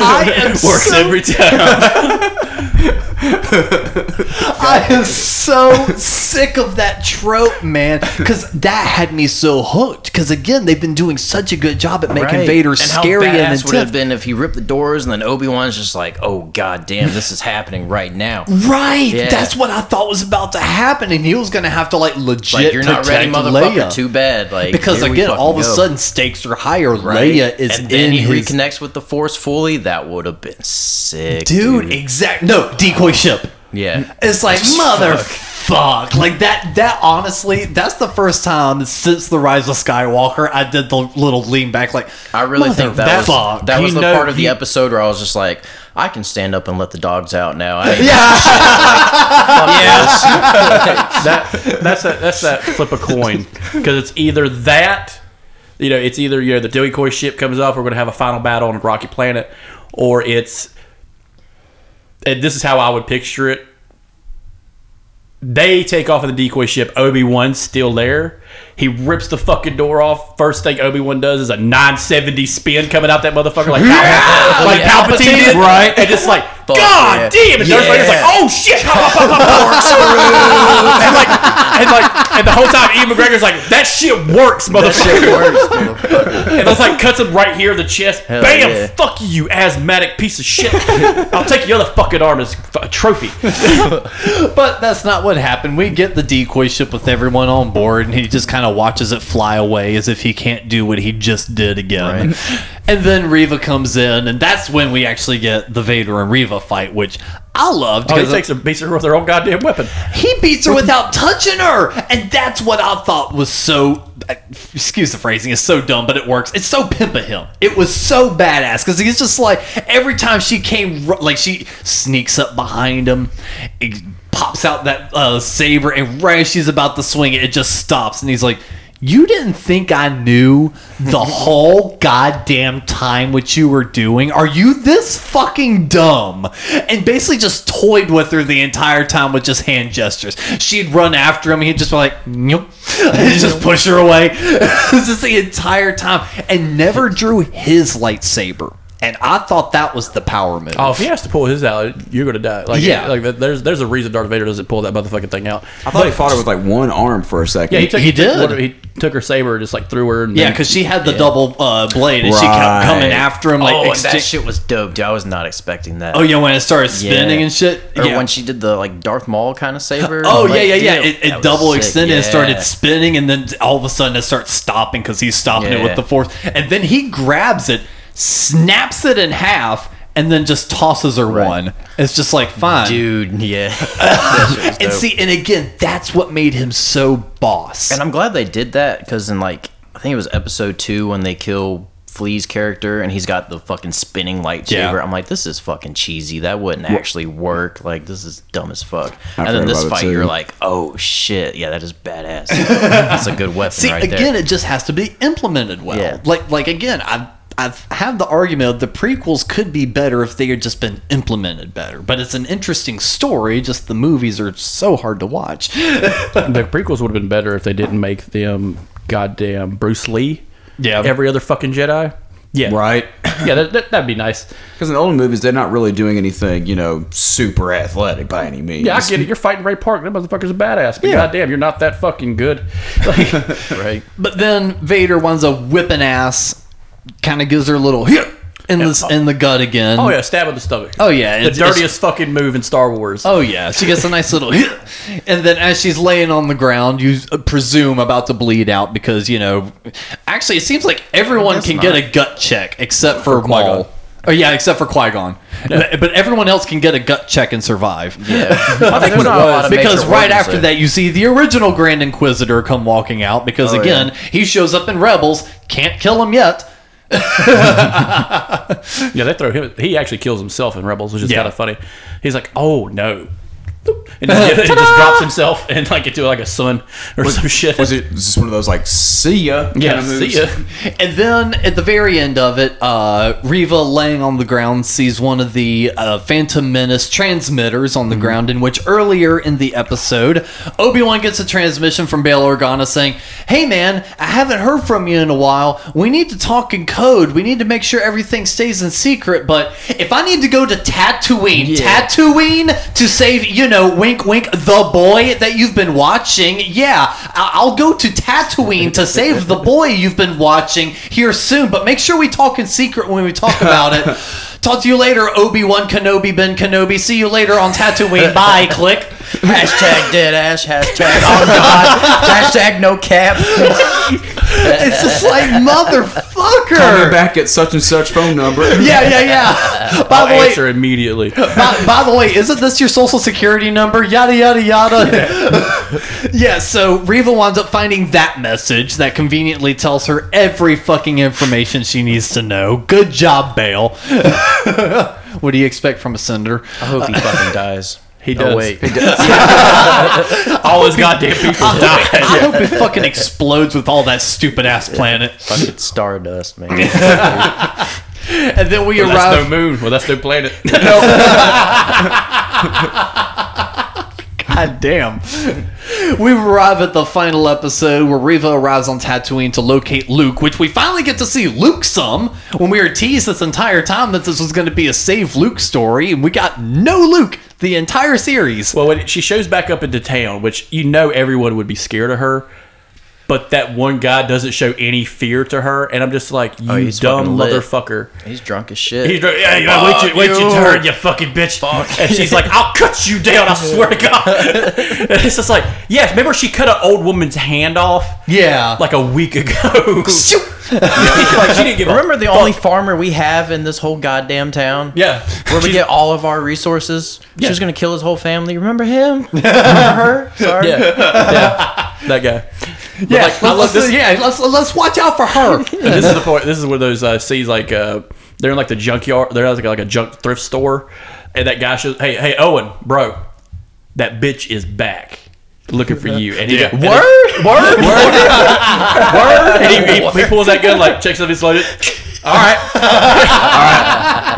I am Works so every time. *laughs* *laughs* I am so sick of that trope, man. Because that had me so hooked. Because again, they've been doing such a good job at making Right. Vader and how scary and badass would have been if he ripped the doors and then Obi Wan's just like, "Oh god damn, this is happening right now." Right, Yeah. that's what I thought was about to happen, and he was going to have to like legit Like you're not ready, motherfucker. Leia. Too bad. Like because again, all of a go. sudden stakes are higher. Right? Leia is and then in he his reconnects with the Force fully. That would have been sick, dude. Exactly. no decoy ship. Yeah, It's like motherfuck. Like that. That honestly, that's the first time since the Rise of Skywalker I did the little lean back. Like I really think that was that was You the know, part of the you- episode where I was just like, I can stand up and let the dogs out now. I ain't *laughs* that that's that that's that flip a coin because it's either that you know it's either you know the decoy ship comes up we're going to have a final battle on a rocky planet or it's and this is how I would picture it they take off of the decoy ship Obi-Wan's still there he rips the fucking door off first thing Obi-Wan does is a 970 spin coming out that motherfucker like, Pal- like Yeah. Palpatine did right and just like Fuck, God yeah. damn and Darth Vader's like oh shit pop, pop, pop, pop, *laughs* and like, and like, and the whole time Ewan McGregor's like, that shit works, *laughs* motherfucker. and it's like cuts him right here in the chest. Hell Bam! yeah. Fuck you, you asthmatic piece of shit. I'll take your other fucking arm as a trophy. *laughs* But that's not what happened. We get the decoy ship with everyone on board, and he just kind of watches it fly away as if he can't do what he just did again. *laughs* And then Reva comes in, and that's when we actually get the Vader and Reva fight, which I loved Oh, he because takes her, beats her with her own goddamn weapon. he beats her without touching her, and that's what I thought was so. Uh, excuse the phrasing, it's so dumb, but it works. It's so pimp of him. It was so badass because he's just like every time she came, like she sneaks up behind him, it pops out that uh, saber, and right as she's about to swing it, it just stops, and he's like. You didn't think I knew the *laughs* whole goddamn time what you were doing? Are you this fucking dumb? And basically just toyed with her the entire time with just hand gestures. She'd run after him, he'd just be like, "Nope," *laughs* and just push her away. *laughs* just the entire time, and never drew his lightsaber. And I thought that was the power move. Oh, if he has to pull his out, you're gonna die. Like, Yeah. like there's there's a reason Darth Vader doesn't pull that motherfucking thing out. I thought he fought her with like one arm for a second. Yeah, he took He took did. one- he took her saber, and just like threw her. And yeah, because she had the double uh, blade, and she kept coming after him. Like, oh, and that shit was dope, dude. I was not expecting that. oh yeah, when it started spinning Yeah. and shit. Or yeah. when she did the like Darth Maul kind of saber. *laughs* Oh Like, yeah, yeah, yeah! dude, It, it double sick. extended and started spinning, and then all of a sudden it starts stopping because he's stopping it with the force. And then he grabs it, snaps it in half, and then just tosses her one. It's just like fine, Dude, yeah. *laughs* That shit was And see, and again, that's what made him so boss. And I'm glad they did that because in like I think it was episode two when they kill Flea's character and he's got the fucking spinning lightsaber. Yeah. I'm like, this is fucking cheesy. That wouldn't actually work. Like this is dumb as fuck. I and then this fight, you're like, oh shit, yeah, that is badass. *laughs* That's a good weapon See, right again, there. it just has to be implemented well. Yeah. Like, like again, I've I've had the argument the prequels could be better if they had just been implemented better. But it's an interesting story. Just the movies are so hard to watch. *laughs* the prequels would have been better if they didn't make them goddamn Bruce Lee. Yeah. every other fucking Jedi. Yeah, right. *laughs* Yeah, that, that, that'd be nice. Because in the older movies, they're not really doing anything, you know, super athletic by any means. Yeah, I get it. You're fighting Ray Park. That motherfucker's a badass. But Yeah. goddamn, you're not that fucking good. *laughs* Like, right. But then Vader winds up whipping ass, kind of gives her a little in the in the gut again. oh yeah, stab in the stomach. Oh, yeah, the dirtiest fucking move in Star Wars. Oh yeah, she gets a nice little hit, and then as she's laying on the ground, you uh, presume about to bleed out because you know, actually, it seems like everyone That's can not- get a gut check except for, Qui-Gon. Maul. Oh yeah, except for Qui Gon, but, but everyone else can get a gut check and survive. Yeah. *laughs* I think what it was. Because right after that, you see the original Grand Inquisitor come walking out. Because Oh, again, he shows up in Rebels, can't kill him yet. *laughs* Yeah, they throw him. He actually kills himself in Rebels, which is Yeah. kind of funny. He's like, "Oh no, and just, get- and just drops himself and like into like a sun or some shit. Was it just one of those like see ya? Yeah, kind of moves? see ya. *laughs* And then at the very end of it, uh, Reva laying on the ground sees one of the uh, Phantom Menace transmitters on the ground. In which earlier in the episode, Obi Wan gets a transmission from Bail Organa saying, "Hey man, I haven't heard from you in a while. We need to talk in code. We need to make sure everything stays in secret. But if I need to go to Tatooine, Tatooine to save, you know, wink, wink, the boy that you've been watching, yeah, I'll go to Tatooine to save the boy you've been watching here soon. But make sure we talk in secret when we talk about it. *laughs* Talk to you later, Obi Wan Kenobi Ben Kenobi. See you later on Tatooine. Bye. Click. *laughs* Hashtag dead ash. Hashtag oh god. hashtag no cap. *laughs* It's just like Call me back at such and such phone number. *laughs* Yeah, yeah, yeah. By I'll the way, answer immediately. by, by the way, isn't this your social security number? Yada yada yada. Yeah. so Reva winds up finding that message that conveniently tells her every fucking information she needs to know. Good job, Bail. what do you expect from a senator? I hope he fucking dies. He does. Oh wait. *laughs* *laughs* All his goddamn people die. I hope it *laughs* fucking explodes with all that stupid ass planet. Fucking stardust, man. And then we Well, that's arrive. no moon. Well, that's no planet. God damn. We arrive at the final episode where Reva arrives on Tatooine to locate Luke, which we finally get to see Luke some when we were teased this entire time that this was going to be a save Luke story, and we got no Luke the entire series. Well, when she shows back up into town, which you know everyone would be scared of her, but that one guy doesn't show any fear to her, and I'm just like, oh, you he's dumb motherfucker. He's drunk as shit. He's drunk. yeah, yeah, wait, your, wait your turn, you fucking bitch. And she's like, I'll cut you down, I swear to God. *laughs* and it's just like, yeah, remember she cut an old woman's hand off Yeah. like a week ago. *laughs* like she didn't give Remember the only farmer we have in this whole goddamn town? Yeah. Where we She's- get all of our resources. She was gonna kill his whole family. Remember him? Remember her? *laughs* Sorry. Yeah. yeah. That guy. Yeah, like, let's, this. yeah, let's let's watch out for her. *laughs* And this is the point. This is where those uh, scenes like uh, they're in like the junkyard. They're like like a junk thrift store, and that guy shows, "Hey, hey, Owen, bro, that bitch is back." Looking for you, and he Yeah. and *laughs* word, word, word, word, *laughs* and he, he, he pulls that gun, like checks if it's loaded. All right,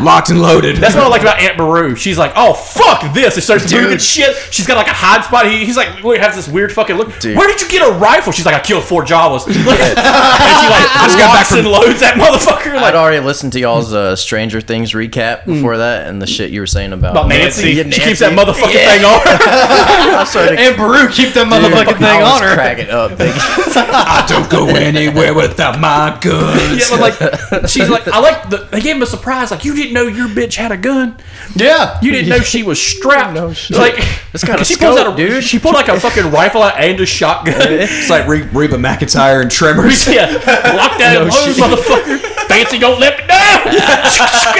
*laughs* Locked and loaded. that's what I like about Aunt Beru. She's like, "Oh fuck this!" It starts moving shit. She's got like a hot spot. He, he's like, we have this weird fucking look. Where did you get a rifle? She's like, "I killed four Jawas." *laughs* and she like got back locks and loads that motherfucker. Like, I'd already listened to y'all's uh, Stranger Things recap before that, and the shit you were saying about, about Nancy. Yeah, She keeps that motherfucking Yeah. thing on. *laughs* I started and Beru keep that motherfucking thing I was on her. cracking up, big. I don't go anywhere without my guns. yeah, but like she's like, I like the. They gave him a surprise. Like you didn't know your bitch had a gun. Yeah, You didn't know she was strapped. like It's got a she pulls scope, out a dude. She pulled like a fucking rifle out and a shotgun. *laughs* It's like Re- Reba McEntire and Tremors. yeah, locked that *laughs* no load, motherfucker. Fancy don't let me down.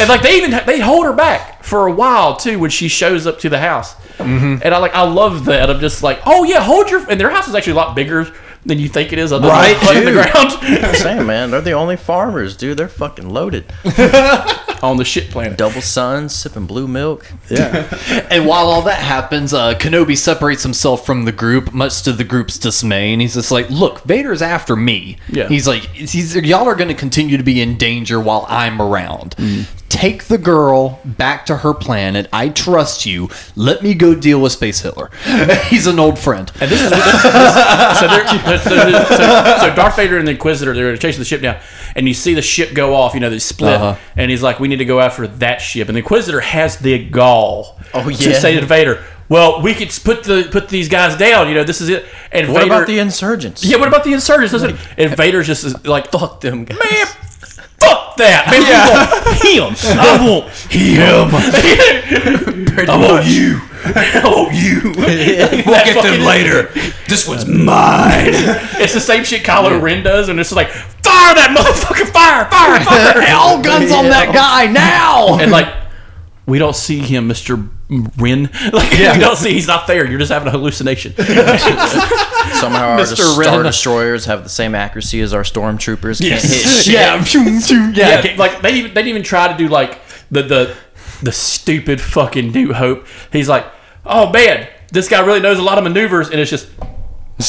and like they even they hold her back for a while too when she shows up to the house. Mm-hmm. And I like I love that. I'm just like, oh yeah, hold your. And their house is actually a lot bigger than you think it is. Other Right, than on the ground I'm saying, man, they're the only *laughs* farmers, dude. They're fucking loaded. *laughs* on the shit planet. Double suns, sipping blue milk. Yeah. *laughs* and while all that happens, uh, Kenobi separates himself from the group, much to the group's dismay, and he's just like, "Look, Vader's after me." Yeah. He's like, he's, "Y'all are going to continue to be in danger while I'm around. Mm. Take the girl back to her planet. I trust you. Let me go deal with Space Hitler. *laughs* he's an old friend." And this is this, so, they're, so, so, so Darth Vader and the Inquisitor they're chasing the ship down, and you see the ship go off. You know they split, Uh-huh. and he's like, "We need to go after that ship." And the Inquisitor has the gall Oh, to say to Vader, "Well, we could put the put these guys down. You know, this is it." And What Vader, about the insurgents? yeah? What about the insurgents? Listen, and Vader's just is like, Fuck them guys. man. Fuck that, man! We want him. *laughs* I want him. *laughs* I want you. I want you. *laughs* We'll get them later. This one's mine. It's the same shit Kylo Ren does, and it's like, fire that motherfucker, fire, fire, fire. All guns on that guy now. and like, we don't see him, Mr. Ren. Like, we don't see, he's not there. You're just having a hallucination. Somehow our Mr. Star Ren. Destroyers have the same accuracy as our stormtroopers. Yes. *laughs* yeah, *laughs* *laughs* yeah, yeah, like, they, even, they didn't even try to do like the, the, the stupid fucking New Hope. He's like, oh man, this guy really knows a lot of maneuvers, and it's just.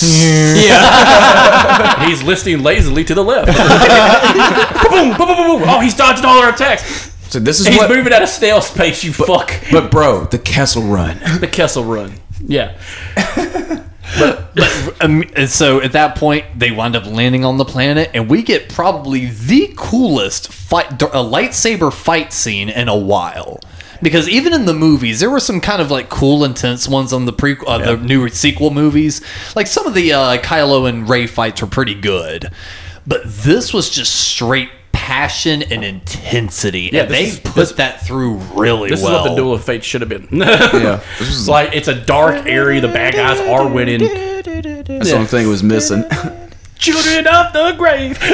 yeah, he's listening lazily to the left. boom, boom, boom, boom, boom. Oh, he's dodging all our attacks. So this is He's what. moving at a snail's pace. You fuck. But bro, the Kessel Run. The Kessel Run. Yeah. Um, so at that point, they wind up landing on the planet, and we get probably the coolest fight, a lightsaber fight scene in a while. Because even in the movies, there were some kind of like cool, intense ones on the pre, uh, the new sequel movies. Like some of the uh, Kylo and Rey fights were pretty good, but this was just straight passion and intensity. Yeah, and they is- put this- that through really This well. is what the Duel of Fate should have been. *laughs* Yeah, It's like it's a dark area. The bad guys are winning. that's the only thing was missing. *laughs* Children of the grave. *laughs*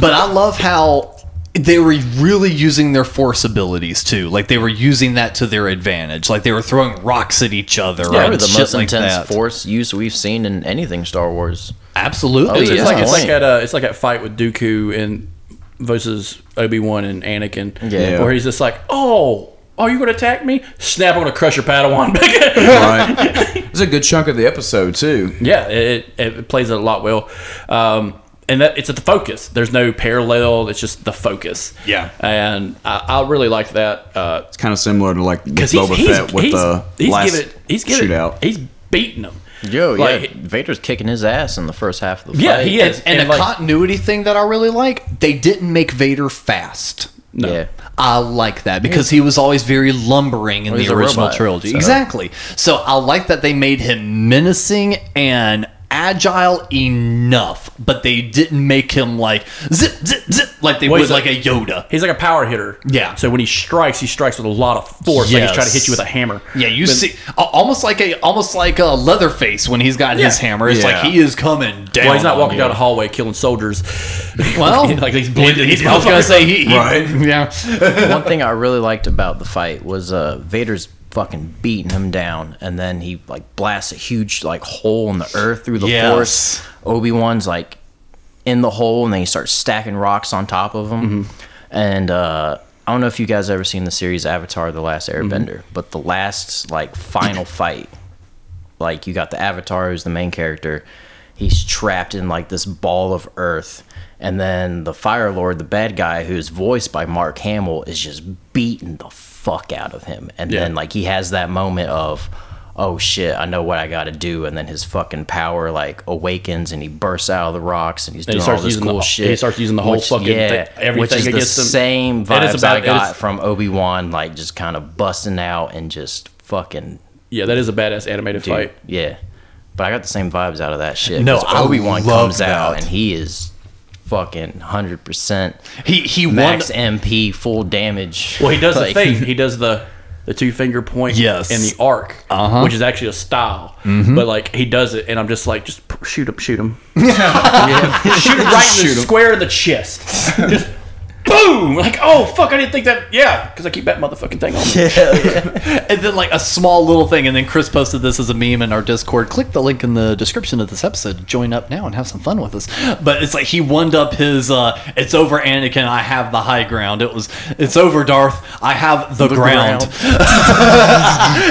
but I love how they were really using their force abilities too. Like they were using that to their advantage. Like they were throwing rocks at each other. Probably and the shit most like intense that. force use we've seen in anything Star Wars. Absolutely. Oh, It's, yeah. like it's like at uh, it's like that fight with Dooku and versus Obi Wan and Anakin. Yeah. where he's just like, oh. Oh, you gonna attack me? Snap! I'm gonna crush your Padawan. *laughs* right. It's a good chunk of the episode too. yeah, it, it, it plays it a lot well, um, and that it's at the focus. There's no parallel. It's just the focus. Yeah. and I, I really like that. Uh, It's kind of similar to like with because he's Boba he's, Fett with he's, the he's last giving he's giving shootout. he's beating them. Yo, Like- yeah, Vader's kicking his ass in the first half of the Yeah, fight. he is. and, And, the like- continuity thing that I really like, they didn't make Vader fast. Yeah. I like that because he was always very lumbering in Well, the original robot, trilogy. so- Exactly. So I like that they made him menacing and agile enough, but they didn't make him like zip zip zip like they Well, would like, like- a Yoda. He's like a power hitter. Yeah. So when he strikes, he strikes with a lot of force. Like he's trying to hit you with a hammer. Yeah, you But- see, almost like a almost like a Leatherface when he's got his hammer. It's Yeah. like he is coming down. Well, he's not on walking you. down a hallway killing soldiers. *laughs* Well, *laughs* like he's blending. He's, these I was gonna say he, he Right. *laughs* Yeah, One thing I really liked about the fight was uh, Vader's fucking beating him down, and then he like blasts a huge like hole in the earth through the Yes. force. Obi Wan's like in the hole, and then he starts stacking rocks on top of him. And uh, I don't know if you guys ever seen the series Avatar: The Last Airbender, but the last like final *clears throat* fight, like you got the Avatar who's the main character. He's trapped in like this ball of earth. And then the Fire Lord, the bad guy, who's voiced by Mark Hamill, is just beating the fuck out of him. And Yeah. then like he has that moment of, oh shit, I know what I got to do. And then his fucking power like awakens, and he bursts out of the rocks, and he's And he doing starts all this using cool the- shit. he starts using the whole fucking thing- everything which is against the him. same It is vibes about- I it got is- from Obi Wan, like just kind of busting out and just fucking Yeah, that is a badass animated Dude, fight. Yeah, but I got the same vibes out of that shit. No, Obi-Wan love comes out and he is fucking hundred percent he he won. max MP, full damage. Well, he does Like- the thing. *laughs* He does the the two finger point Yes. and the arc, Uh-huh. which is actually a style. But like he does it, and I'm just like, just shoot him, shoot him, *laughs* *laughs* shoot him right in the square in the chest. Just boom! Like, oh fuck, I didn't think that. Yeah, because I keep that motherfucking thing on Yeah. *laughs* and then like a small little thing, and then Chris posted this as a meme in our Discord. Click the link in the description of this episode. Join up now and have some fun with us. But it's like he wound up his. uh It's over, Anakin. I have the high ground. It was. It's over, Darth. I have the, ground. *laughs*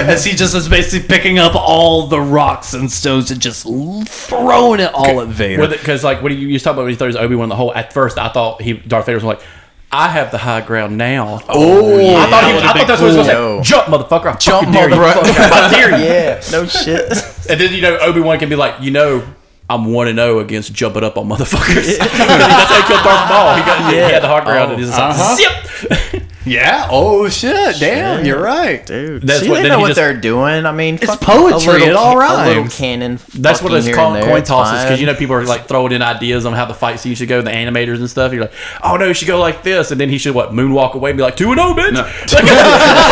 As he just is basically picking up all the rocks and stones and just throwing it all at Vader. Because like when you, you talk about when he throws Obi Wan the hole. At first, I thought he Darth Vader was like. I have the high ground now. oh, I thought, he was, I thought that's what he was going to say. Jump, motherfucker! I Jump, fucking dare you. motherfucker. I dare you. yeah, no shit. And then you know Obi Wan can be like, you know, I'm one and zero against jumping up on motherfuckers. *laughs* *laughs* That's how he killed Darth Maul. He got he had the hard ground and he's just Uh-huh. like, zip. *laughs* Yeah. Oh shit. Damn. You're right. Dude, That's see, what- they know what just, they're doing. I mean, fuck, poetry, A little, it all ca- A little cannon. That's what fucking it's here called and coin tosses because you know people are like throwing in ideas on how the fight scene should go, the animators and stuff. You're like, oh no, he should go like this, and then he should what moonwalk away and be like two and zero, bitch. *laughs* *laughs*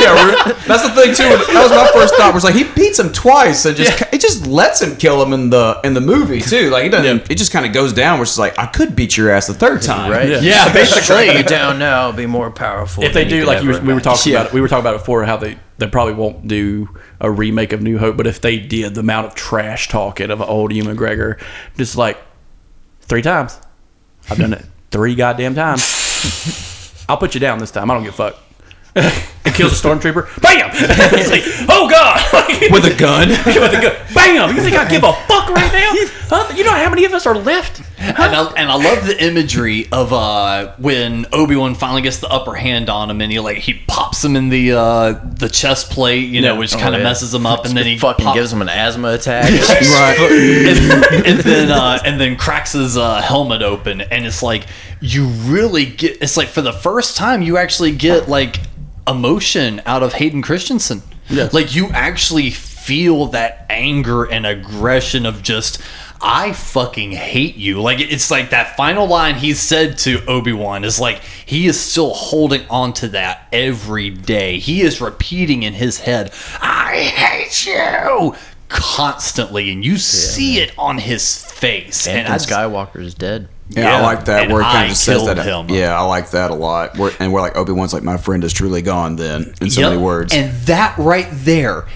yeah, that's the thing too. That was my first thought. Was like he beats him twice and just it just lets him kill him in the in the movie too. Like he doesn't. It just kind of goes down. Which is like I could beat your ass the third time. right? Yeah. Yeah. *laughs* Basically. you down now, be more powerful. if they do like you we were talking Yeah. about it, we were talking about it before how they they probably won't do a remake of New Hope, but if they did, the amount of trash talking of old Ewan McGregor, just like three times, I've done it. three goddamn times. *laughs* I'll put you down this time. I don't give a fuck. It kills a stormtrooper. Bam! *laughs* it's like, oh god! *laughs* with a gun. *laughs* with a gun. Bam! You think I give a fuck right now? Huh? You know how many of us are left? And I, and I love the imagery of uh, when Obi Wan finally gets the upper hand on him, and he like he pops him in the uh, the chest plate, you know, which Oh, kind of yeah. messes him up, and then he fucking pop- gives him an asthma attack. and, and then uh, and then cracks his uh, helmet open, and it's like you really get. It's like for the first time you actually get like emotion out of Hayden Christensen. Yes. Like you actually feel that anger and aggression of just. I fucking hate you. Like it's like that final line he said to Obi-Wan is like he is still holding on to that every day. He is repeating in his head, "I hate you." constantly and you see it on his face and Anakin I Skywalker is dead. Yeah, Yeah, I like that and where it kind I of just says that. him. Yeah, I like that a lot. Where, and we're like Obi Wan's like my friend is truly gone. Then in so Yep. many words. and that right there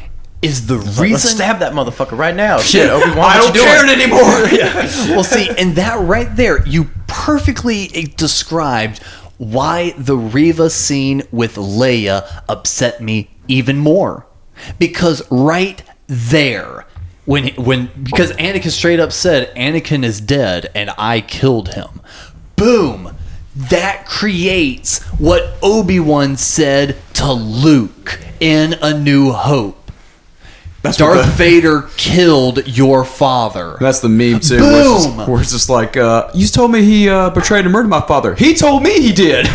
is the Let's reason stab that motherfucker right now. *laughs* Shit, Obi Wan, I what don't you care doing? anymore. *laughs* *laughs* well see and that right there you perfectly described why the Reva scene with Leia upset me even more because right there when when because Anakin straight up said Anakin is dead and I killed him. Boom. That creates what Obi-Wan said to Luke in A New Hope That's Darth the, Vader killed your father That's the meme too. Where it's, just, Boom! where it's just like, uh, you told me he uh, betrayed and murdered my father. He told me he did. *laughs*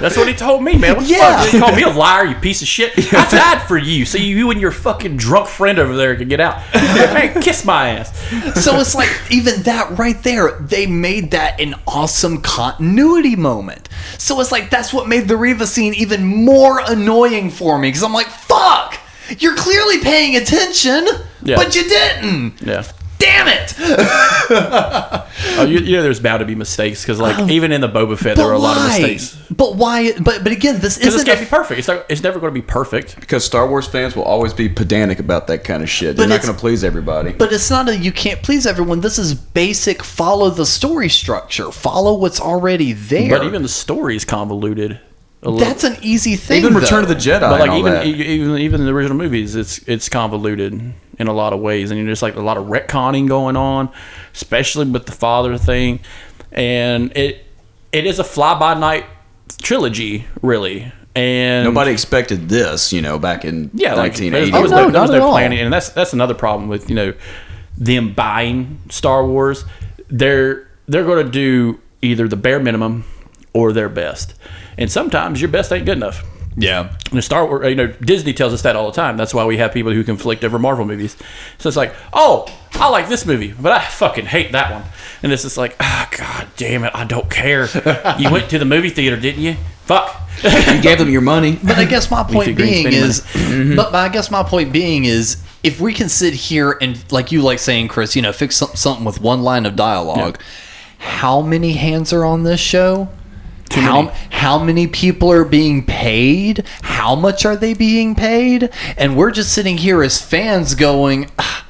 That's what he told me, man. What Yeah. fuck? He called me a liar, you piece of shit. *laughs* I died for you, so you and your fucking drunk friend over there can get out. *laughs* Man, kiss my ass. so it's like even that right there they made that an awesome continuity moment so it's like that's what made the Reva scene even more annoying for me because i'm like fuck you're clearly paying attention Yeah. but you didn't Yeah. damn it *laughs* Oh, you, you know, there's bound to be mistakes because, like, oh. even in the Boba Fett, there are were a lot of mistakes. but why but but again this isn't can't a be perfect. It's, not, it's never going to be perfect. because Star Wars fans will always be pedantic about that kind of shit. They're not going to please everybody. But it's not a you can't please everyone. This is basic follow the story structure. Follow what's already there. But even the story is convoluted. A little. that's an easy thing. Even Return of the Jedi. but and like all even that. even even in the original movies, it's it's convoluted in a lot of ways, and you're just like a lot of retconning going on, especially with the father thing, and it it is a fly by night trilogy, really, and Nobody expected this, you know, back in yeah, like there was, 1980. there was Oh, no, no, there was no planning, and that's that's another problem with you know them buying Star Wars. They're they're going to do either the bare minimum or their best, and sometimes your best ain't good enough. Yeah. And the Star Wars, you know, Disney tells us that all the time. That's why we have people who conflict over Marvel movies. So it's like, oh, I like this movie, but I fucking hate that one. And it's just like, ah, god damn it, I don't care. You went to the movie theater, didn't you? Fuck. you gave them your money. But I guess my *laughs* point Leafy green being spinning is, but, but I guess my point being is, if we can sit here and like you like saying, Chris, you know, fix some, something with one line of dialogue. How many hands are on this show? How many. how many people are being paid? How much are they being paid? And we're just sitting here as fans going. "Ah,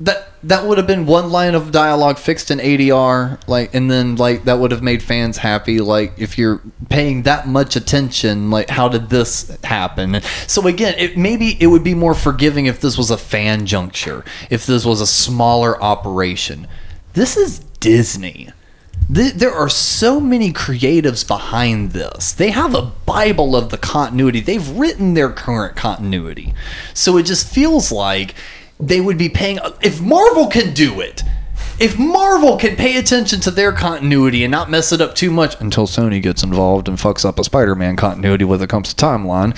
that that would have been one line of dialogue fixed in ADR, like, and then like that would have made fans happy. Like, if you're paying that much attention, like, how did this happen? So again, it maybe it would be more forgiving if this was a fan juncture, if this was a smaller operation. This is Disney. Th- There are so many creatives behind this. They have a Bible of the continuity. They've written their current continuity. So it just feels like they would be paying. If Marvel can do it, if Marvel can pay attention to their continuity and not mess it up too much until Sony gets involved and fucks up a Spider Man continuity when it comes to timeline,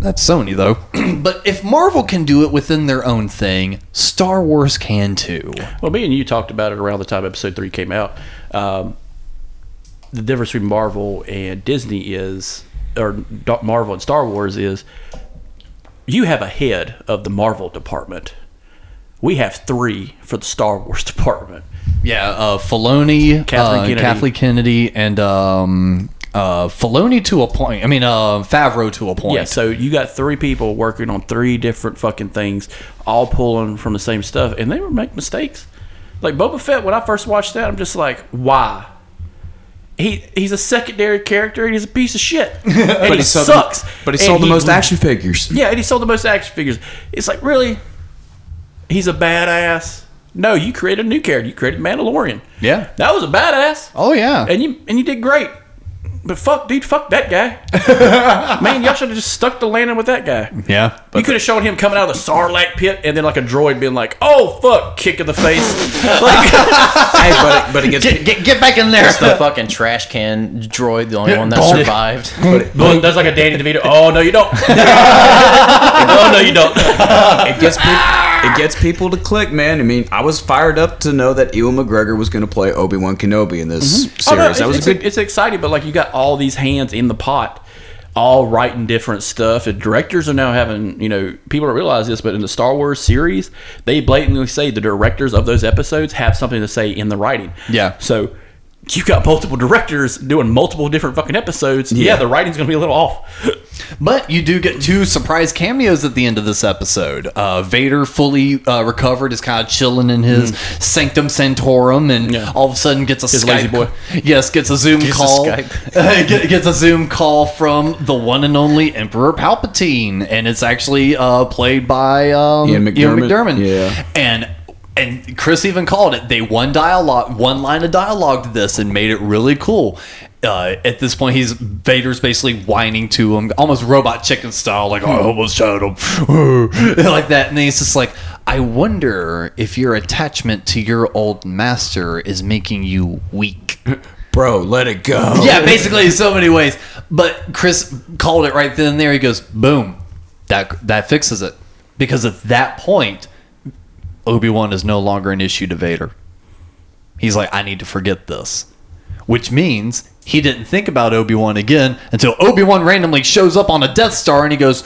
that's Sony though. *clears throat* but if Marvel can do it within their own thing, Star Wars can too. Well, me and you talked about it around the time episode three came out. Um, the difference between Marvel and Disney is, or Marvel and Star Wars is, you have a head of the Marvel department. We have three for the Star Wars *laughs* department. Yeah, uh, Filoni, Kathleen uh, Kennedy. Kathleen Kennedy, and um, uh, Filoni to a point. I mean, uh, Favreau to a point. Yeah, so you got three people working on three different fucking things, all pulling from the same stuff, and they were making mistakes. Like Boba Fett, when I first watched that, I'm just like, why? he he's a secondary character and he's a piece of shit. *laughs* And he sold sucks. The, but he And sold the most action figures. Yeah, and he sold the most action figures. It's like really, he's a badass. No, you created a new character. You created Mandalorian. Yeah. that was a badass. Oh yeah. and you and you did great. But fuck, dude, fuck that guy. *laughs* Man, y'all should have just stuck the landing with that guy. yeah. you could have shown him coming out of the Sarlacc pit and then like a droid being like, "Oh fuck," kick in the face. like, *laughs* hey, but, but it gets Get, get, get back in there. it's the fucking trash can droid, the only one that survived. *laughs* Boom, that's like a Danny DeVito. Oh no, you don't. oh no, you don't. it gets people, it gets people to click, man. I mean, I was fired up to know that Ewan McGregor was going to play Obi Wan Kenobi in this series. Oh, no, that was it's, good. it's exciting, but like you got all these hands in the pot, all writing different stuff. And directors are now having, you know, people don't realize this, but in the Star Wars series, they blatantly say the directors of those episodes have something to say in the writing. Yeah. So you got multiple directors doing multiple different fucking episodes. Yeah, Yeah. the writing's gonna be a little off. *laughs* But you do get two surprise cameos at the end of this episode. Uh, Vader fully uh, recovered is kind of chilling in his Sanctum Sanctorum, and Mm. Yeah. all of a sudden gets a His Skype. boy. Yes, gets a Zoom Gets a call. Skype. *laughs* Get- gets a Zoom call from the one and only Emperor Palpatine, and it's actually uh, played by um, Ian McDiarmid. McDiarmid. Yeah. and. And Chris even called it. They one dialogue, one line of dialogue to this, and made it really cool. Uh, at this point, he's Vader's basically whining to him, almost robot chicken style, like I almost shot him, *laughs* like that. And then he's just like, "I wonder if your attachment to your old master is making you weak." *laughs* Bro, let it go. *laughs* yeah, basically in so many ways. But Chris called it right then and there. He goes, "Boom, that that fixes it," because at that point, Obi Wan is no longer an issue to Vader. He's like, "I need to forget this," which means he didn't think about Obi Wan again until Obi Wan randomly shows up on a Death Star, and he goes,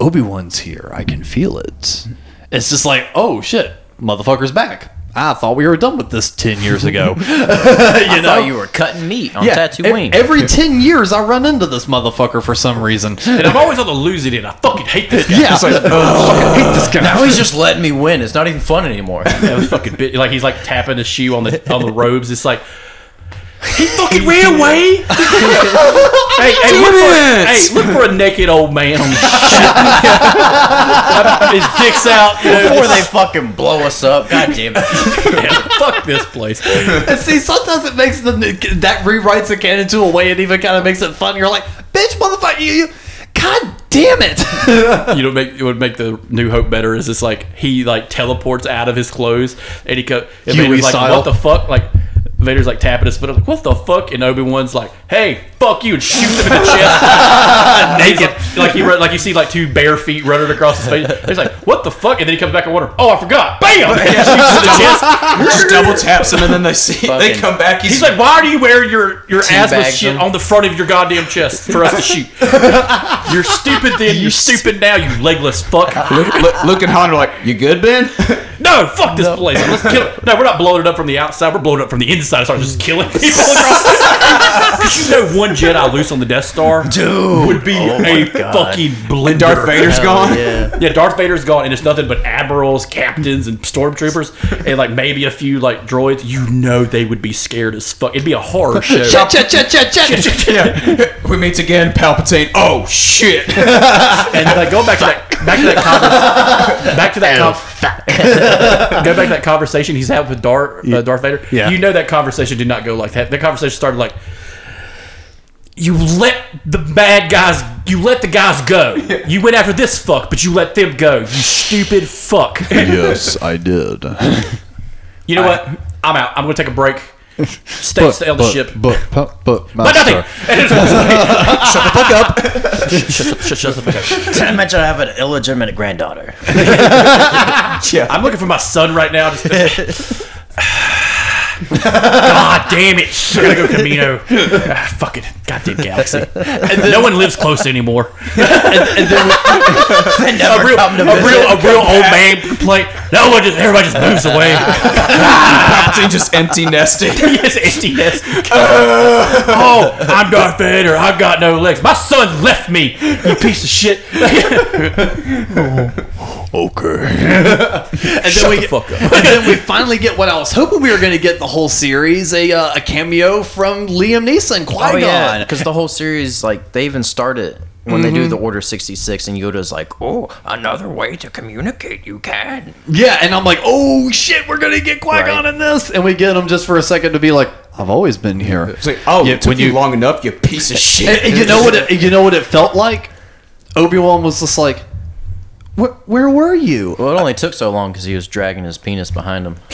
"Obi Wan's here. I can feel it." It's just like, "Oh shit, motherfucker's back." I thought we were done with this ten years ago. *laughs* *laughs* I thought you were cutting meat on Tatooine. ev- Every *laughs* 10 years, I run into this motherfucker for some reason. And I'm always on the losing end. I fucking hate this guy. Yeah. I fucking hate this guy. now he's just letting me win. It's not even fun anymore. That was fucking bit. Like he's like tapping his shoe on the on the robes. It's like he fucking ran away. *laughs* hey, hey, look for, hey, look for a naked old man on the ship. his dick's out. You know, Before they fucking blow us up. God damn it. Yeah, fuck this place. And see, sometimes it makes the that rewrites the canon to a way it even kind of makes it fun. You're like, bitch, motherfucker, you, you God damn it. You know, make it would make the New Hope better. Is it's like he like teleports out of his clothes and he go. And Huey Vader's like, style. what the fuck? Like. Vader's like tapping his foot. I'm like, what the fuck? And Obi Wan's like, hey, fuck you, and shoots him in the chest, *laughs* naked. Like he run, like you see like two bare feet running across his face. He's like, what the fuck? And then he comes back and wonder, oh, I forgot. Bam! *laughs* And he shoots him in the chest. *laughs* Just double taps him and then they see they come back. He's like, why are you wearing your your ass with shit him. on the front of your goddamn chest for us to shoot? you're stupid then. You're stupid now. You legless fuck. Luke look, look at Hunter like, you good, Ben? No, fuck this place. Let's kill it. No, we're not blowing it up from the outside. We're blowing it up from the inside. And Start just killing *laughs* people across. Because you know, one Jedi loose on the Death Star, dude, would be oh a fucking blender. Darth Vader's gone. Yeah. *laughs* Yeah, Darth Vader's gone, and it's nothing but admirals, captains, and stormtroopers, and like maybe a few like droids. You know, they would be scared as fuck. It'd be a horror *laughs* show. Chet, chet, chet, chet, chet. we meet again, Palpatine. Oh shit! and like go back to that back to that conversation *laughs* back to that con- *laughs* go back to that conversation he's had with Darth uh, Darth Vader. Yeah. You know that conversation did not go like that. The conversation started like you let the bad guys you let the guys go. You went after this fuck, but you let them go. You stupid fuck. yes, I did. *laughs* You know what? I'm out. I'm gonna take a break. Stay, stay on the ship. But, but, but, but nothing. *laughs* Shut the fuck up. shut, the- shut, shut the fuck up. Did I mention I have an illegitimate granddaughter? *laughs* yeah. I'm looking for my son right now. Just *laughs* God damn it! I gotta go Kamino. Ah, fucking goddamn galaxy. no one lives close anymore. They A never real, come to a real, a real old man complaint. No one just, everybody just moves away. Palpatine just empty nesting. yes, *laughs* empty nest. oh, I'm Darth Vader. I've got no legs. My son left me. You piece of shit. *laughs* Okay. *laughs* and then we the get, fuck up. and then we finally get what I was hoping we were going to get the whole series a uh, a cameo from Liam Neeson, Qui Gon. Oh yeah, because the whole series, like they even start it when they do the Order sixty six, and Yoda's like, "Oh, another way to communicate. You can." Yeah, and I'm like, oh shit, we're gonna get Qui Gon Right. in this, and we get him just for a second to be like, I've always been here. It's like, oh, Yeah, it took when you, you- long enough, you piece of *laughs* And, shit. and you know what? It, you know what it felt like. Obi Wan was just like, where, where were you? Well, it only took so long because he was dragging his penis behind him. *laughs*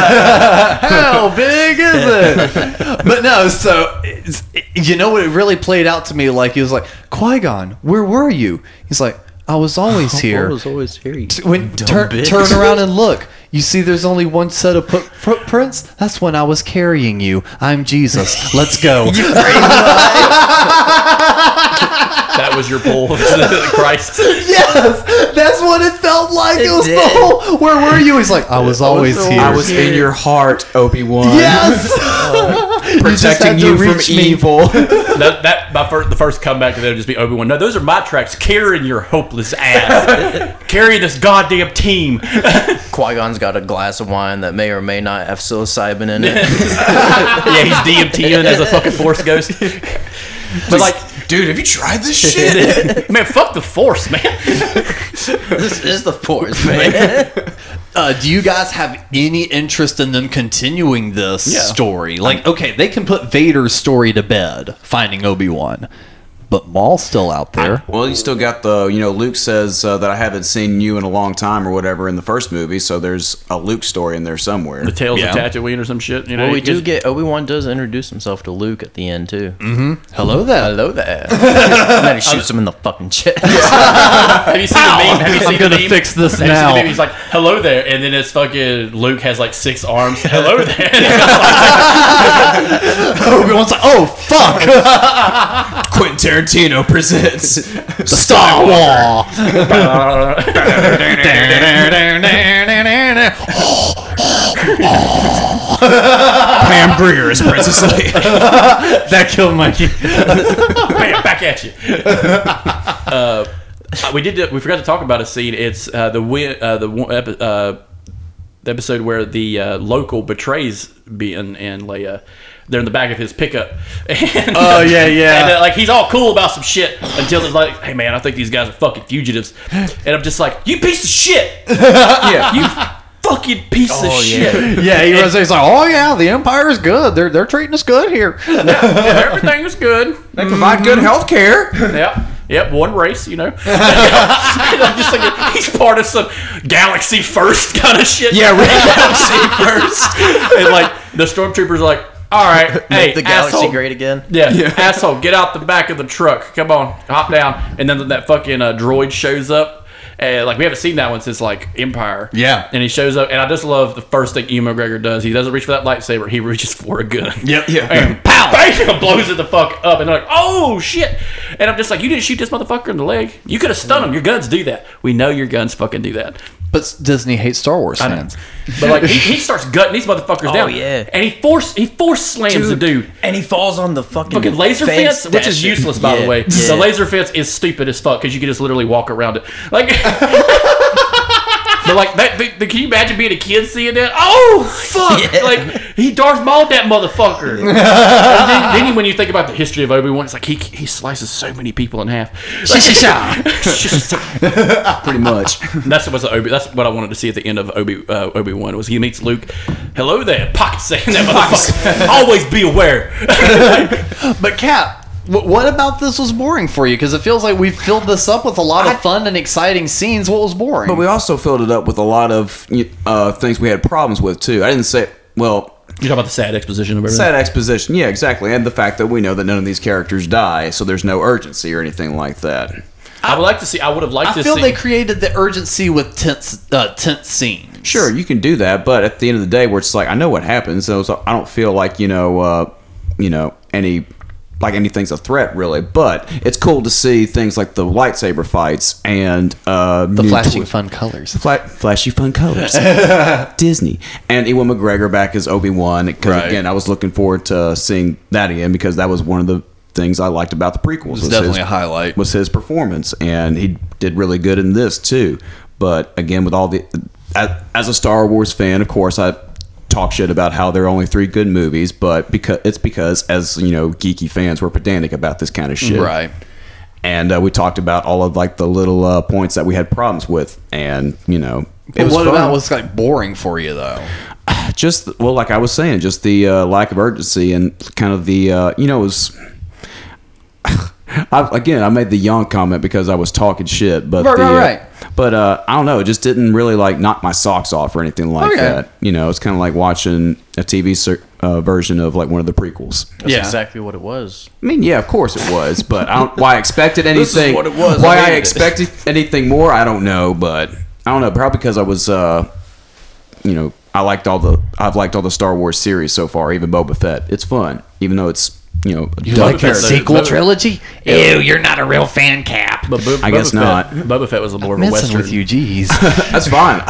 How big is it? but no, so it's, you know what? It really played out to me like he was like, Qui Gon, where were you? He's like, I was always *laughs* here. I was always here. when turn, bitch. turn around and *laughs* look you see there's only one set of foot- footprints that's when i was carrying you i'm jesus let's go That was your pull, *laughs* Christ. yes that's what it felt like it, It was did. the whole where were you he's like i was always here I was in your heart, Obi Wan. yes *laughs* uh, *laughs* You just had protecting to you from me. evil. that, that my first, the first comeback to them would just be Obi Wan. No, those are my tracks. Carrying your hopeless ass. Carrying this goddamn team. Qui Gon's got a glass of wine that may or may not have psilocybin in it. yeah, he's DMTing as a fucking force ghost. But like, dude, have you tried this *laughs* shit? man, fuck the force, man. *laughs* this is the force, man. uh, do you guys have any interest in them continuing this Yeah. story like okay they can put vader's story to bed finding obi-wan but maul's still out there well, you still got the, you know, Luke says uh, that I haven't seen you in a long time or whatever in the first movie, so there's a Luke story in there somewhere. The tales Yeah. of Tatooine or some shit. You know, well, we do get Obi Wan does introduce himself to Luke at the end too. Mm-hmm. Hello there Hello there. and then he shoots him in the fucking chest. *laughs* Have you seen the meme? Have you seen I'm gonna the meme? fix this Have you seen the now. He's like, "Hello there," and then it's fucking Luke has like six arms. Hello there. *laughs* *laughs* obi-wan's like oh fuck Quentin Tarantino presents *laughs* Star Wars. *laughs* Pam Grier as Princess Leia. that killed Mikey. Bam, *laughs* back at you. Uh, we did. We forgot to talk about a scene. It's uh, the uh, the one epi- uh, the episode where the uh, local betrays Ben and Leia. They're in the back of his pickup. *laughs* And, Oh, yeah, yeah. And uh, like he's all cool about some shit until it's like, hey man, I think these guys are fucking fugitives. And I'm just like, you piece of shit. *laughs* yeah. You fucking piece of shit. *laughs* Yeah, he was. He's like, oh yeah, the Empire is good. They're they're treating us good here. yeah Everything is good. They provide good health care. Yep. Yep, one race, you know. I'm just thinking he's part of some galaxy first kind of shit. Yeah, Galaxy first. and like the stormtroopers are like, all right, *laughs* hey, Make the galaxy asshole. great again. Yeah, asshole, get out the back of the truck. Come on, hop down. And then that fucking uh, droid shows up. And like we haven't seen that one since like Empire. Yeah. And he shows up, and I just love the first thing Ewan McGregor does. He doesn't reach for that lightsaber. He reaches for a gun. Yep. Yeah. *laughs* And *laughs* pow! Bam! Blows it the fuck up, and they're like, "Oh shit!" And I'm just like, "You didn't shoot this motherfucker in the leg. You could have stunned him. Your guns do that. We know your guns fucking do that." But Disney hates Star Wars fans. But like, he, he *laughs* starts gutting these motherfuckers oh, down. Oh yeah. and he force he force slams the dude. And he falls on the fucking, Fucking laser fence, which is useless, by Yeah, the way. yeah. The laser fence is stupid as fuck because you can just literally walk around it. Like, *laughs* but like, that, the, the, can you imagine being a kid seeing that? Oh fuck! *laughs* Yeah. Like he Darth Mauled that motherfucker. *laughs* then, then when you think about the history of Obi Wan, it's like he he slices so many people in half. Pretty much. That's what's Obi. That's what I wanted to see at the end of Obi uh, Obi Wan was he meets Luke. Hello there, pocket saying that motherfucker. Always be aware. But Cap, what about this was boring for you? Because it feels like we've filled this up with a lot of fun and exciting scenes. What was boring? But we also filled it up with a lot of uh, things we had problems with too. I didn't say, well, You talk about the sad exposition of everything. sad exposition. Yeah, exactly. And the fact that we know that none of these characters die, so there's no urgency or anything like that. I would like to see. I would have liked I to feel see. they created the urgency with tense, uh, tense scenes. Sure, you can do that, but at the end of the day, where it's like I know what happens, so, so I don't feel like you know, uh, you know, any like anything's a threat really. But it's cool to see things like the lightsaber fights and uh, the new flashing twi- fun colors. Fla- flashy fun colors, *laughs* Disney, and Ewan McGregor back as Obi Wan. Because Right. again, I was looking forward to seeing that again because that was one of the things I liked about the prequels. It's was definitely his- a highlight. was his performance, and he did really good in this too. But again, with all the as, as a Star Wars fan, of course, I talk shit about how there are only three good movies, but because it's because as you know, geeky fans, we're pedantic about this kind of shit, Right. And uh, we talked about all of like the little uh, points that we had problems with, and you know, it was what fun. about what's like boring for you though? *sighs* just well, like I was saying, just the uh, lack of urgency and kind of the uh, you know it was. *sighs* I, again, I made the young comment because I was talking shit, but Right, the, right, uh, right. But uh, I don't know, it just didn't really like knock my socks off or anything like Okay. that. You know, it's kind of like watching a TV ser- uh, version of like one of the prequels. That's Yeah. exactly what it was. I mean, yeah, of course it was, but I don't. Why I expected This is anything? what it was. Why I I, hated it. expected anything more? I don't know, but I don't know. Probably because I was, uh, you know, I liked all the. I've liked all the Star Wars series so far, even Boba Fett. It's fun, even though it's you know. a You dumb like the sequel Boba- trilogy? Ew, you're not a real fan, Cap. But Bo- I Boba guess Fett, not. Boba Fett was a more of a Messing western. with you, jeez. *laughs* That's fine.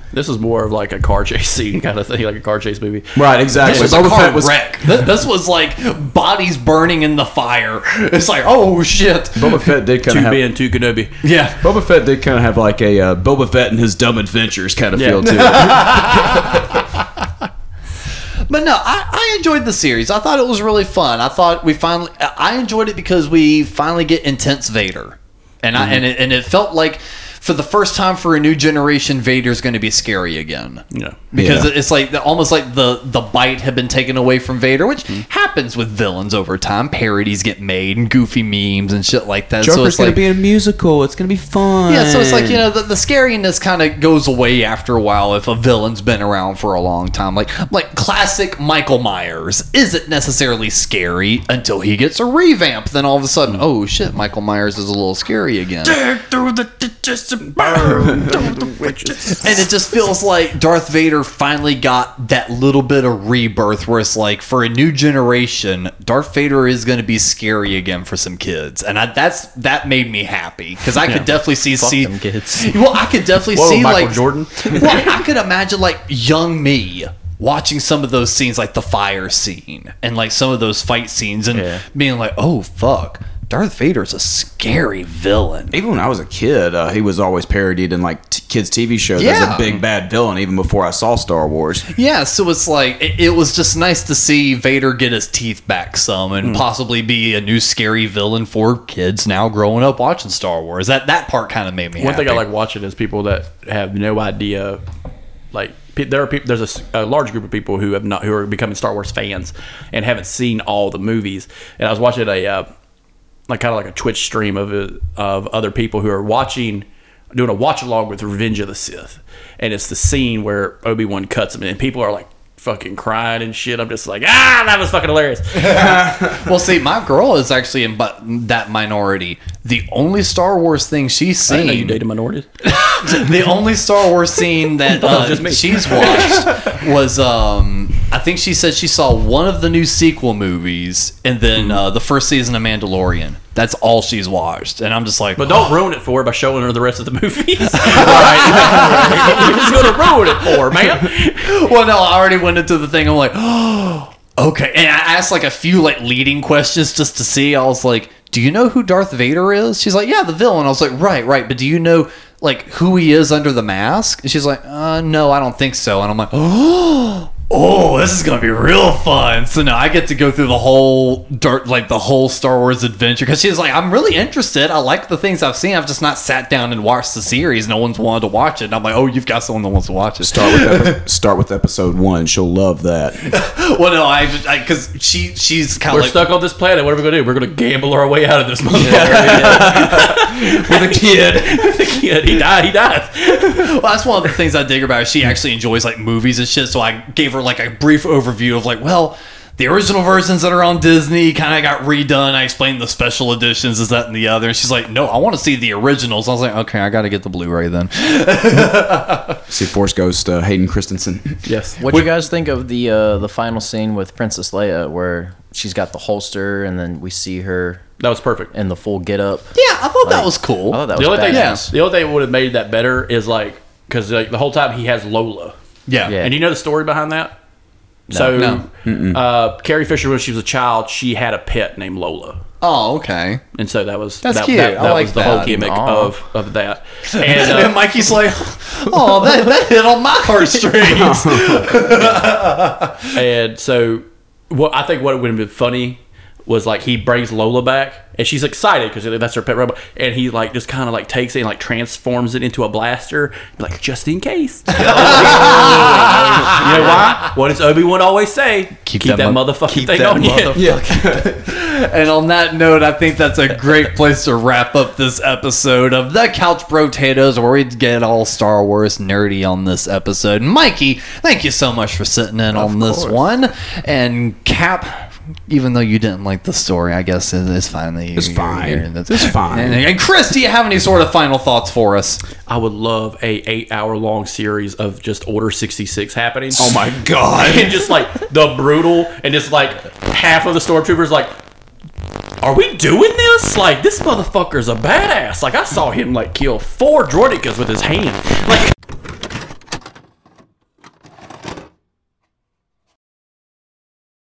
*laughs* This is more of like a car chase scene kind of thing, like a car chase movie. right, exactly. This was a Boba car Fett was. wreck. This was like bodies burning in the fire. It's like, oh shit. Boba Fett did kind Two of have. Ben, two Kenobi. Yeah. Boba Fett did kind of have like a uh, Boba Fett and his dumb adventures kind of Yeah. feel to it. *laughs* But no, I, I enjoyed the series. I thought it was really fun. I thought we finally, I enjoyed it because we finally get intense Vader, and I mm-hmm. and it, and it felt like for the first time for a new generation, Vader's going to be scary again. Yeah. because Yeah. it's like almost like the the bite had been taken away from Vader, which hmm. happens with villains over time. Parodies get made and goofy memes and shit like that. so it's gonna be in a musical. It's gonna be fun. yeah, so it's like you know the, the scariness kind of goes away after a while if a villain's been around for a long time. Like like classic Michael Myers isn't necessarily scary until he gets a revamp. Then all of a sudden, hmm. oh shit, Michael Myers is a little scary again. Through the ditches and burn *laughs* the witches. And it just feels like Darth Vader finally got that little bit of rebirth where it's like for a new generation, Darth Vader is going to be scary again for some kids. And I, that's that made me happy because I could definitely see Fuck see them kids. Well, I could definitely Whoa, see Michael like Jordan. well, I could imagine like young me watching some of those scenes, like the fire scene and like some of those fight scenes, and Yeah. being like, "Oh fuck, Darth Vader's a scary villain." even when I was a kid, uh, he was always parodied in like t- kids' TV shows as a big bad villain. Even before I saw Star Wars, Yeah, so it's like it, it was just nice to see Vader get his teeth back some and possibly be a new scary villain for kids now growing up watching Star Wars. That that part kind of made me One happy. thing I like watching is people that have no idea, like there are people. There's a large group of people who have not who are becoming Star Wars fans and haven't seen all the movies. And I was watching a uh, like kind of like a Twitch stream of of other people who are watching. Doing a watch along with Revenge of the Sith, and it's the scene where Obi Wan cuts him, and people are like fucking crying and shit. I'm just like, ah, that was fucking hilarious. *laughs* Well, see, my girl is actually in but that minority. The only Star Wars thing she's I know you seen, dated minorities. *laughs* the only Star Wars scene that *laughs* uh, she's watched was, um, I think she said she saw one of the new sequel movies and then uh, the first season of Mandalorian. That's all she's watched, and I'm just like, But don't ruin it for her by showing her the rest of the movies. *laughs* *laughs* right? *laughs* You're just gonna ruin it for her, man. well, no, I already went into the thing. I'm like, oh, *gasps* okay. And I asked like a few like leading questions just to see. I was like, do you know who Darth Vader is? She's like, yeah, the villain. I was like, right, right. But do you know like who he is under the mask? And she's like, uh, no, I don't think so. And I'm like, *gasps* oh. Oh, this is gonna be real fun! So now I get to go through the whole dirt, like the whole Star Wars adventure. Because she's like, I'm really interested. I like the things I've seen. I've just not sat down and watched the series. No one's wanted to watch it. And I'm like, oh, you've got someone that wants to watch it. start with *laughs* epi- start with episode one. She'll love that. *laughs* Well, no, I because she she's kind We're of like stuck on this planet. What are we gonna do? We're gonna gamble our way out of this motherfucker. *laughs* With a kid, the kid, he died. He died. well, that's one of the things I dig about her. She actually enjoys like movies and shit. So I gave her like a brief overview of like, well, the original versions that are on Disney kind of got redone. I explained the special editions, is that and the other. And she's like, no, I want to see the originals. I was like, okay, I got to get the Blu-ray then. *laughs* see Force Ghost uh, Hayden Christensen. *laughs* Yes. What do you guys think of the uh, the final scene with Princess Leia, where she's got the holster, and then we see her That was perfect. in the full get up? Yeah, I thought that was cool. I thought that The was only thing, badass. the only thing that would have made that better is like because like the whole time he has Lola. Yeah. Yeah. And you know the story behind that? So, No. uh, Carrie Fisher, when she was a child, she had a pet named Lola. Oh, okay. And so that was That's that, cute. that, I like was the whole gimmick Aw. of of that. And, *laughs* And uh, Mikey's like, "Oh, that, that hit on my heartstrings." *laughs* and so what I think what would have been funny was like he brings Lola back and she's excited because that's her pet robot. And he like just kind of like takes it and like transforms it into a blaster like just in case. *laughs* You know why? What does Obi-Wan always say? Keep, that, mo- motherfucking keep thing that on you. motherfucking- *laughs* and on that note, I think that's a great place to wrap up this episode of the Couch Potatoes, where we get all Star Wars nerdy on this episode. Mikey, thank you so much for sitting in on this one. And Cap, even though you didn't like the story, I guess it- it's fine that you. It's you're fine. here. That's- It's fine. And, and Chris, do you have any sort of final thoughts for us? I would love a eight hour long series of just Order 66 happening Oh my god. *laughs* and just like the brutal and just like half of the stormtroopers like are we doing this like this motherfucker's a badass like i saw him like kill four droidekas with his hand like